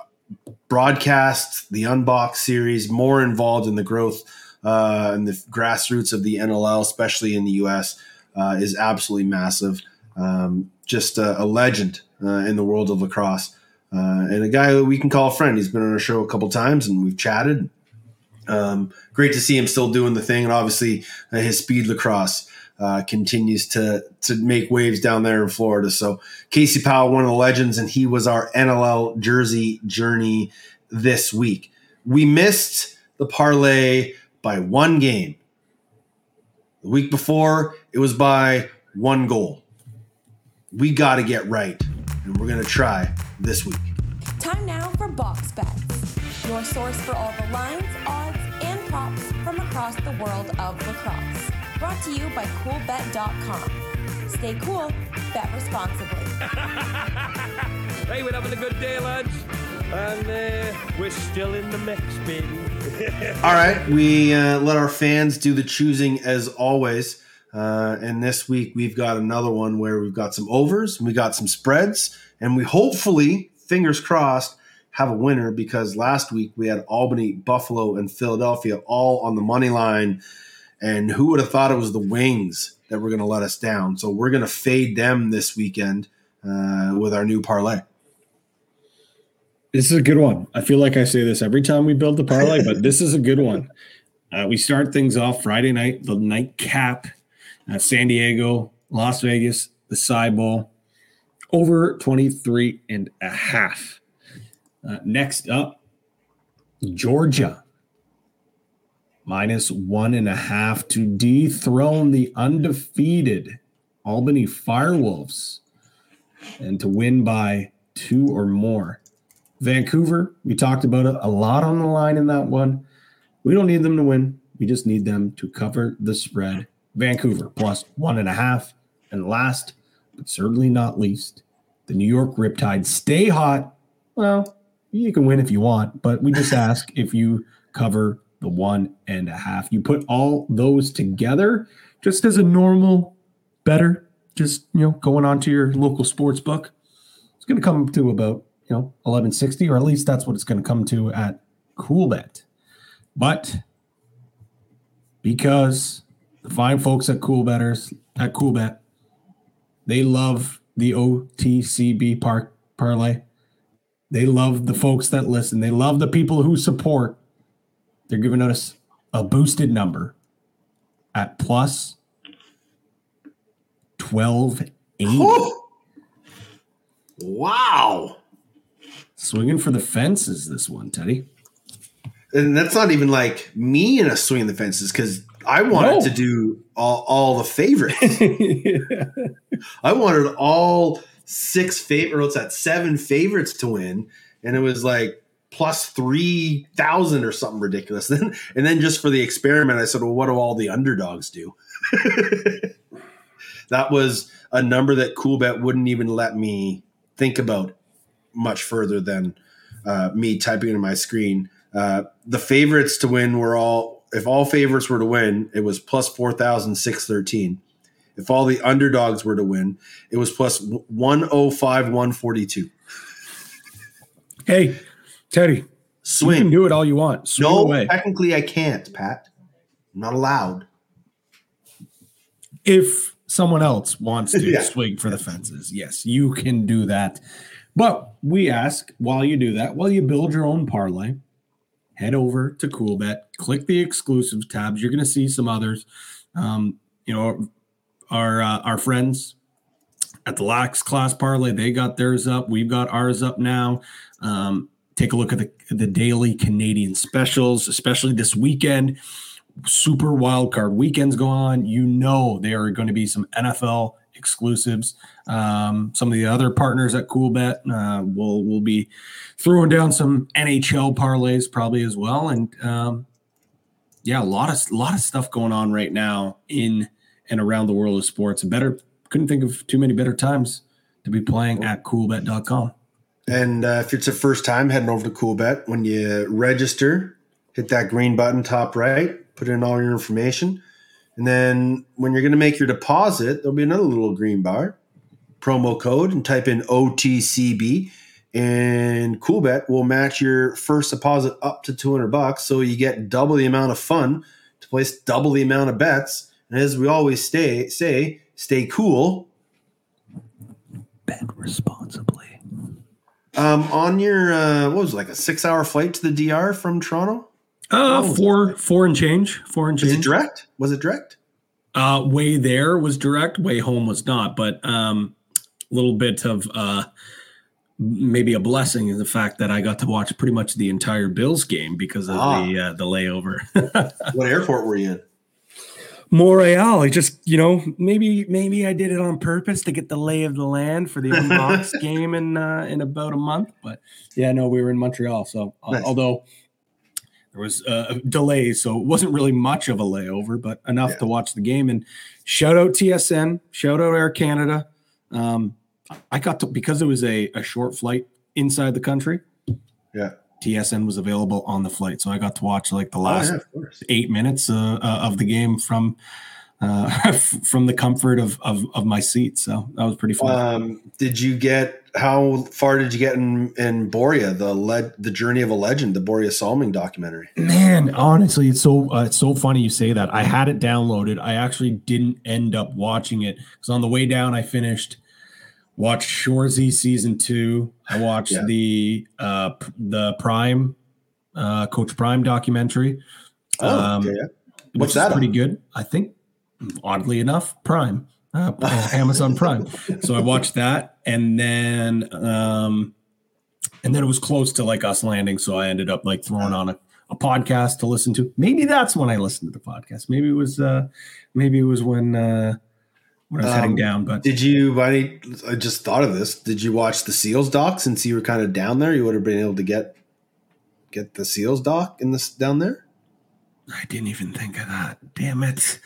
broadcast, the Unbox series, more involved in the growth uh, and the grassroots of the NLL, especially in the US, uh, is absolutely massive. Um, just a, a legend uh, in the world of lacrosse. Uh, and a guy that we can call a friend. He's been on our show a couple times and we've chatted. Um, great to see him still doing the thing, and obviously uh, his speed lacrosse uh, continues to to make waves down there in Florida. So Casey Powell, one of the legends, and he was our NLL jersey journey this week. We missed the parlay by one game. The week before, it was by one goal. We got to get right, and we're going to try this week. Time now for Box Bets, your source for all the lines, odds, and props from across the world of lacrosse. Brought to you by CoolBet.com. Stay cool, bet responsibly. Hey, we're having a good day, lads. And uh, we're still in the mix, baby. All right, we uh, let our fans do the choosing as always. Uh, and this week we've got another one where we've got some overs, we got some spreads, and we hopefully, fingers crossed, have a winner because last week we had Albany, Buffalo, and Philadelphia all on the money line. And who would have thought it was the Wings that were going to let us down? So we're going to fade them this weekend uh, with our new parlay. This is a good one. I feel like I say this every time we build the parlay, but this is a good one. Uh, we start things off Friday night, the night cap, uh, San Diego, Las Vegas, the Tsai Bowl, over 23 and a half. Uh, next up, Georgia, minus one and a half to dethrone the undefeated Albany Firewolves and to win by two or more. Vancouver, we talked about it a lot on the line in that one. We don't need them to win. We just need them to cover the spread. Vancouver plus one and a half. And last, but certainly not least, the New York Riptide stay hot. Well, you can win if you want, but we just ask if you cover the one and a half. You put all those together just as a normal better, just you know, going on to your local sports book. It's going to come to about you know 1160 or at least that's what it's going to come to at coolbet but because the fine folks at coolbetters at coolbet they love the otcb park parlay they love the folks that listen they love the people who support they're giving us a boosted number at plus twelve eighty. Wow. Swinging for the fences, this one, Teddy. And that's not even like me in a swing of the fences because I wanted No. to do all, all the favorites. I wanted all six favorites, that, seven favorites to win. And it was like plus 3,000 or something ridiculous. Then, and then just for the experiment, I said, well, what do all the underdogs do? that was a number that Coolbet wouldn't even let me think about much further than uh, me typing it in my screen. Uh, the favorites to win were all, if all favorites were to win, it was plus 4,613. If all the underdogs were to win, it was plus 105, 142. hey, Teddy, you can Swing. do it all you want. Swing No, away. technically I can't, Pat. I'm not allowed. if someone else wants to Yeah. swing for the fences, yes, you can do that. But we ask while you do that, while you build your own parlay, head over to CoolBet, click the exclusive tabs. You're going to see some others. Um, you know, our uh, our friends at the Lax Class Parlay, they got theirs up. We've got ours up now. Um, take a look at the the daily Canadian specials, especially this weekend super wild card weekends go on. You know there are going to be some NFL exclusives. Um, some of the other partners at CoolBet uh, will will be throwing down some NHL parlays probably as well. And um, yeah, a lot of lot of stuff going on right now in and around the world of sports. Better couldn't think of too many better times to be playing at coolbet.com. And uh, if it's the first time heading over to CoolBet, when you register, hit that green button top right, put in all your information. And then when you're going to make your deposit, there'll be another little green bar, promo code, and type in OTCB. And CoolBet will match your first deposit up to 200 bucks. So you get double the amount of fun to place double the amount of bets. And as we always stay, say, stay cool. Bet responsibly. Um, on your uh, what was it, like a six hour flight to the DR from Toronto? Uh, Oh. four, four and change, four and Was change. it direct? Was it direct? Uh, way there was direct, way home was not, but um, a little bit of uh, maybe a blessing is the fact that I got to watch pretty much the entire Bills game because of Ah. the uh, the layover. What airport were you in? Montreal, I just you know maybe maybe I did it on purpose to get the lay of the land for the unbox game in uh, in about a month, but yeah, no, we were in Montreal, so uh, Nice. although. There was uh, delays, so it wasn't really much of a layover, but enough Yeah. to watch the game. And shout out TSN, shout out Air Canada. Um, I got to because it was a, a short flight inside the country. Yeah. TSN was available on the flight, so I got to watch like the Oh, last yeah, eight minutes uh, uh, of the game from uh, from the comfort of, of of my seat. So that was pretty fun. Um, did you get how far did you get in in Borje, the led the journey of a legend, the Borje Salming documentary? Man, honestly, it's so uh, it's so funny you say that. I had it downloaded. I actually didn't end up watching it because on the way down, I finished watched Shoresy season two. I watched Yeah. the uh the Prime uh Coach Prime documentary. Oh, Um, which What's that pretty on? good. I think, oddly enough, Prime, uh, Amazon Prime. So I watched that, and then um, and then it was close to like us landing, so I ended up like throwing on a, a podcast to listen to. Maybe that's when I listened to the podcast. Maybe it was uh, maybe it was when uh, when I was heading Um, down. But Did you? I just thought of this. Did you watch the Seals doc? Since you were kind of down there, you would have been able to get get the Seals doc in this down there. I didn't even think of that. Damn it!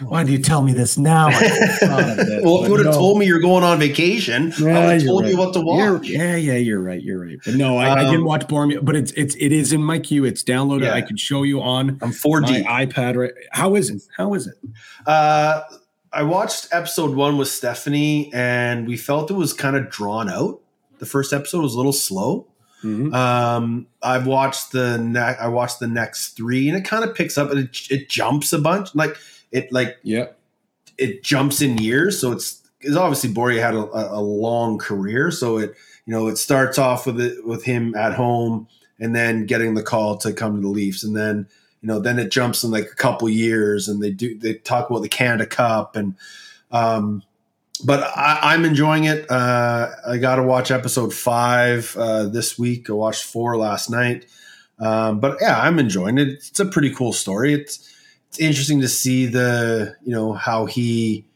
Why do you tell me this now? I thought it, well, if you would have no. told me you're going on vacation, I would Yeah, have you're told you what to You're- watch. yeah, yeah, you're right. You're right. But no, I, I Um, didn't watch Boromir, but it's it's it is in my queue. It's downloaded. Yeah. I could show you on I'm 4D. my iPad. Right? How is it? How is it? Uh, I watched episode one with Stephanie, and we felt it was kind of drawn out. The first episode was a little slow. Mhm. Um, I've watched the ne- I watched the next three, and it kind of picks up and it, it jumps a bunch. Like it like Yeah. it jumps in years. So it's because obviously Borje had a, a a long career. So it you know it starts off with it with him at home, and then getting the call to come to the Leafs, and then you know then it jumps in like a couple years, and they do they talk about the Canada Cup and um but I, I'm enjoying it. Uh, I got to watch episode five uh, this week. I watched four last night. Um, but yeah, I'm enjoying it. It's a pretty cool story. It's it's interesting to see the you know how he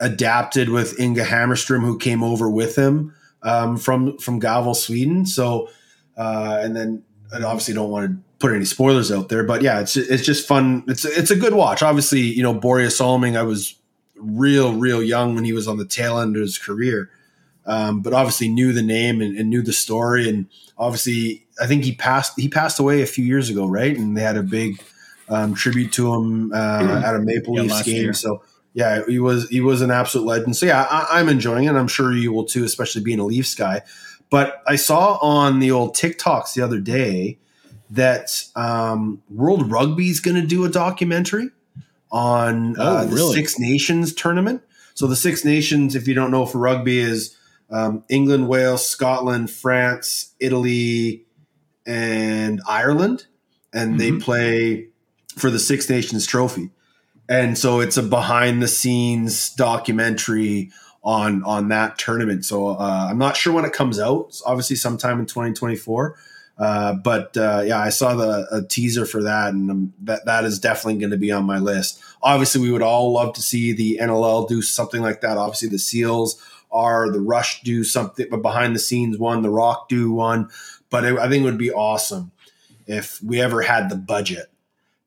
adapted with Inge Hammarstrom, who came over with him um, from from Gavel, Sweden. So uh, and then I obviously don't want to put any spoilers out there, but yeah, it's it's just fun. It's it's a good watch. Obviously, you know Borje Salming, I was real real young when he was on the tail end of his career. Um, but obviously knew the name and, and, knew the story, and obviously I think he passed he passed away a few years ago, right? And they had a big um, tribute to him uh, at a Maple yeah, Leafs game. Year. So yeah, he was he was an absolute legend. So yeah, I, am enjoying it. I'm sure you will too, especially being a Leafs guy. But I saw on the old TikToks the other day that um, World Rugby is going to do a documentary on uh, oh, the really? Six Nations tournament. So the Six Nations, if you don't know, for rugby is um, England, Wales, Scotland, France, Italy, and Ireland, and mm-hmm. they play for the Six Nations Trophy. And so it's a behind the scenes documentary on on that tournament. So uh, I'm not sure when it comes out. It's obviously sometime in 2024. Uh, but uh, yeah, I saw the teaser for that, and um, that that is definitely going to be on my list. Obviously, we would all love to see the NLL do something like that. Obviously, the Seals are the Rush do something, but behind the scenes one, the Rock do one. But it, I think it would be awesome if we ever had the budget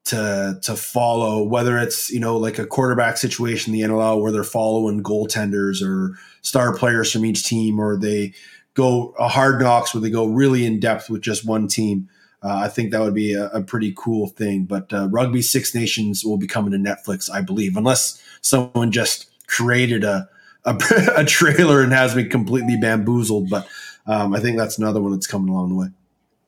to to follow whether it's you know like a quarterback situation in the NLL where they're following goaltenders or star players from each team or they go a hard knocks where they go really in depth with just one team. Uh, I think that would be a, a pretty cool thing. But uh, Rugby Six Nations will be coming to Netflix, I believe, unless someone just created a a, a trailer and has me completely bamboozled. But um, I think that's another one that's coming along the way.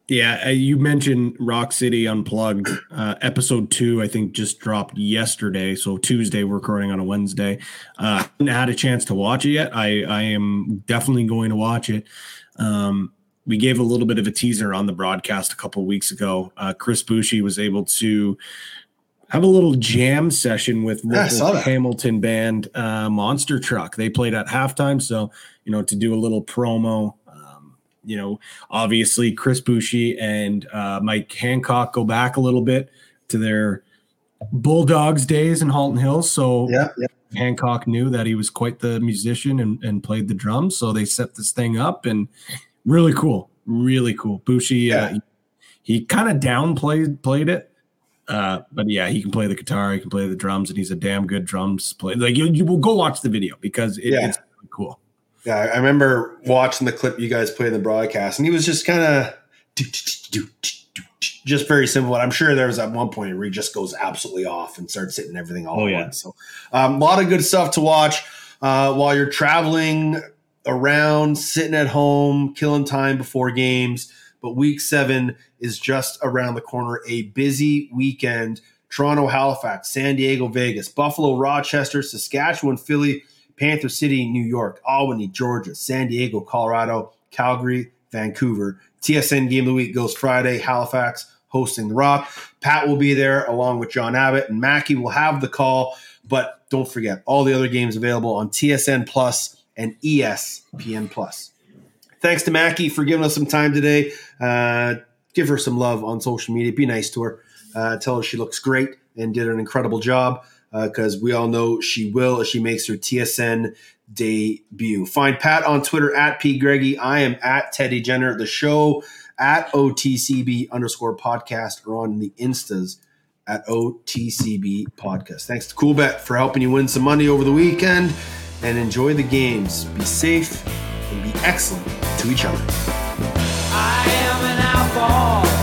Yeah, uh, you mentioned Rock City Unplugged. Uh, episode two, I think, just dropped yesterday. So Tuesday, we're recording on a Wednesday. Uh, haven't had a chance to watch it yet. I, I am definitely going to watch it. Um, we gave a little bit of a teaser on the broadcast a couple weeks ago. Uh, Chris Boucher was able to have a little jam session with local Hamilton band uh, Monster Truck. They played at halftime, so you know to do a little promo you know, obviously Chris Boucher and uh, Mike Hancock go back a little bit to their Bulldogs days in Halton Hills. So yeah, yeah. Hancock knew that he was quite the musician and, and played the drums. So they set this thing up and really cool, really cool. Boucher, uh, yeah. uh, he, he kind of downplayed played it. Uh, but yeah, he can play the guitar, he can play the drums, and he's a damn good drums player. Like you, you will go watch the video because it, yeah. it's really cool. Yeah, I remember watching the clip you guys played in the broadcast, and he was just kind of just very simple. And I'm sure there was at one point where he just goes absolutely off and starts hitting everything all oh, at yeah. once. So um, a lot of good stuff to watch uh, while you're traveling around, sitting at home, killing time before games. But week seven is just around the corner. A busy weekend. Toronto, Halifax, San Diego, Vegas, Buffalo, Rochester, Saskatchewan, Philly. Panther City, New York, Albany, Georgia, San Diego, Colorado, Calgary, Vancouver. TSN Game of the Week goes Friday, Halifax hosting the Rock. Pat will be there along with John Abbott, and Maki will have the call. But don't forget, all the other games available on TSN Plus and ESPN Plus. Thanks to Maki for giving us some time today. Uh, give her some love on social media. Be nice to her. Uh, tell her she looks great and did an incredible job because uh, we all know she will as she makes her TSN debut. Find Pat on Twitter at P Greggy. I am at Teddy Jenner. The show at OTCB underscore podcast or on the Instas at OTCB podcast. Thanks to Coolbet for helping you win some money over the weekend and enjoy the games. Be safe and be excellent to each other. I am an outlaw.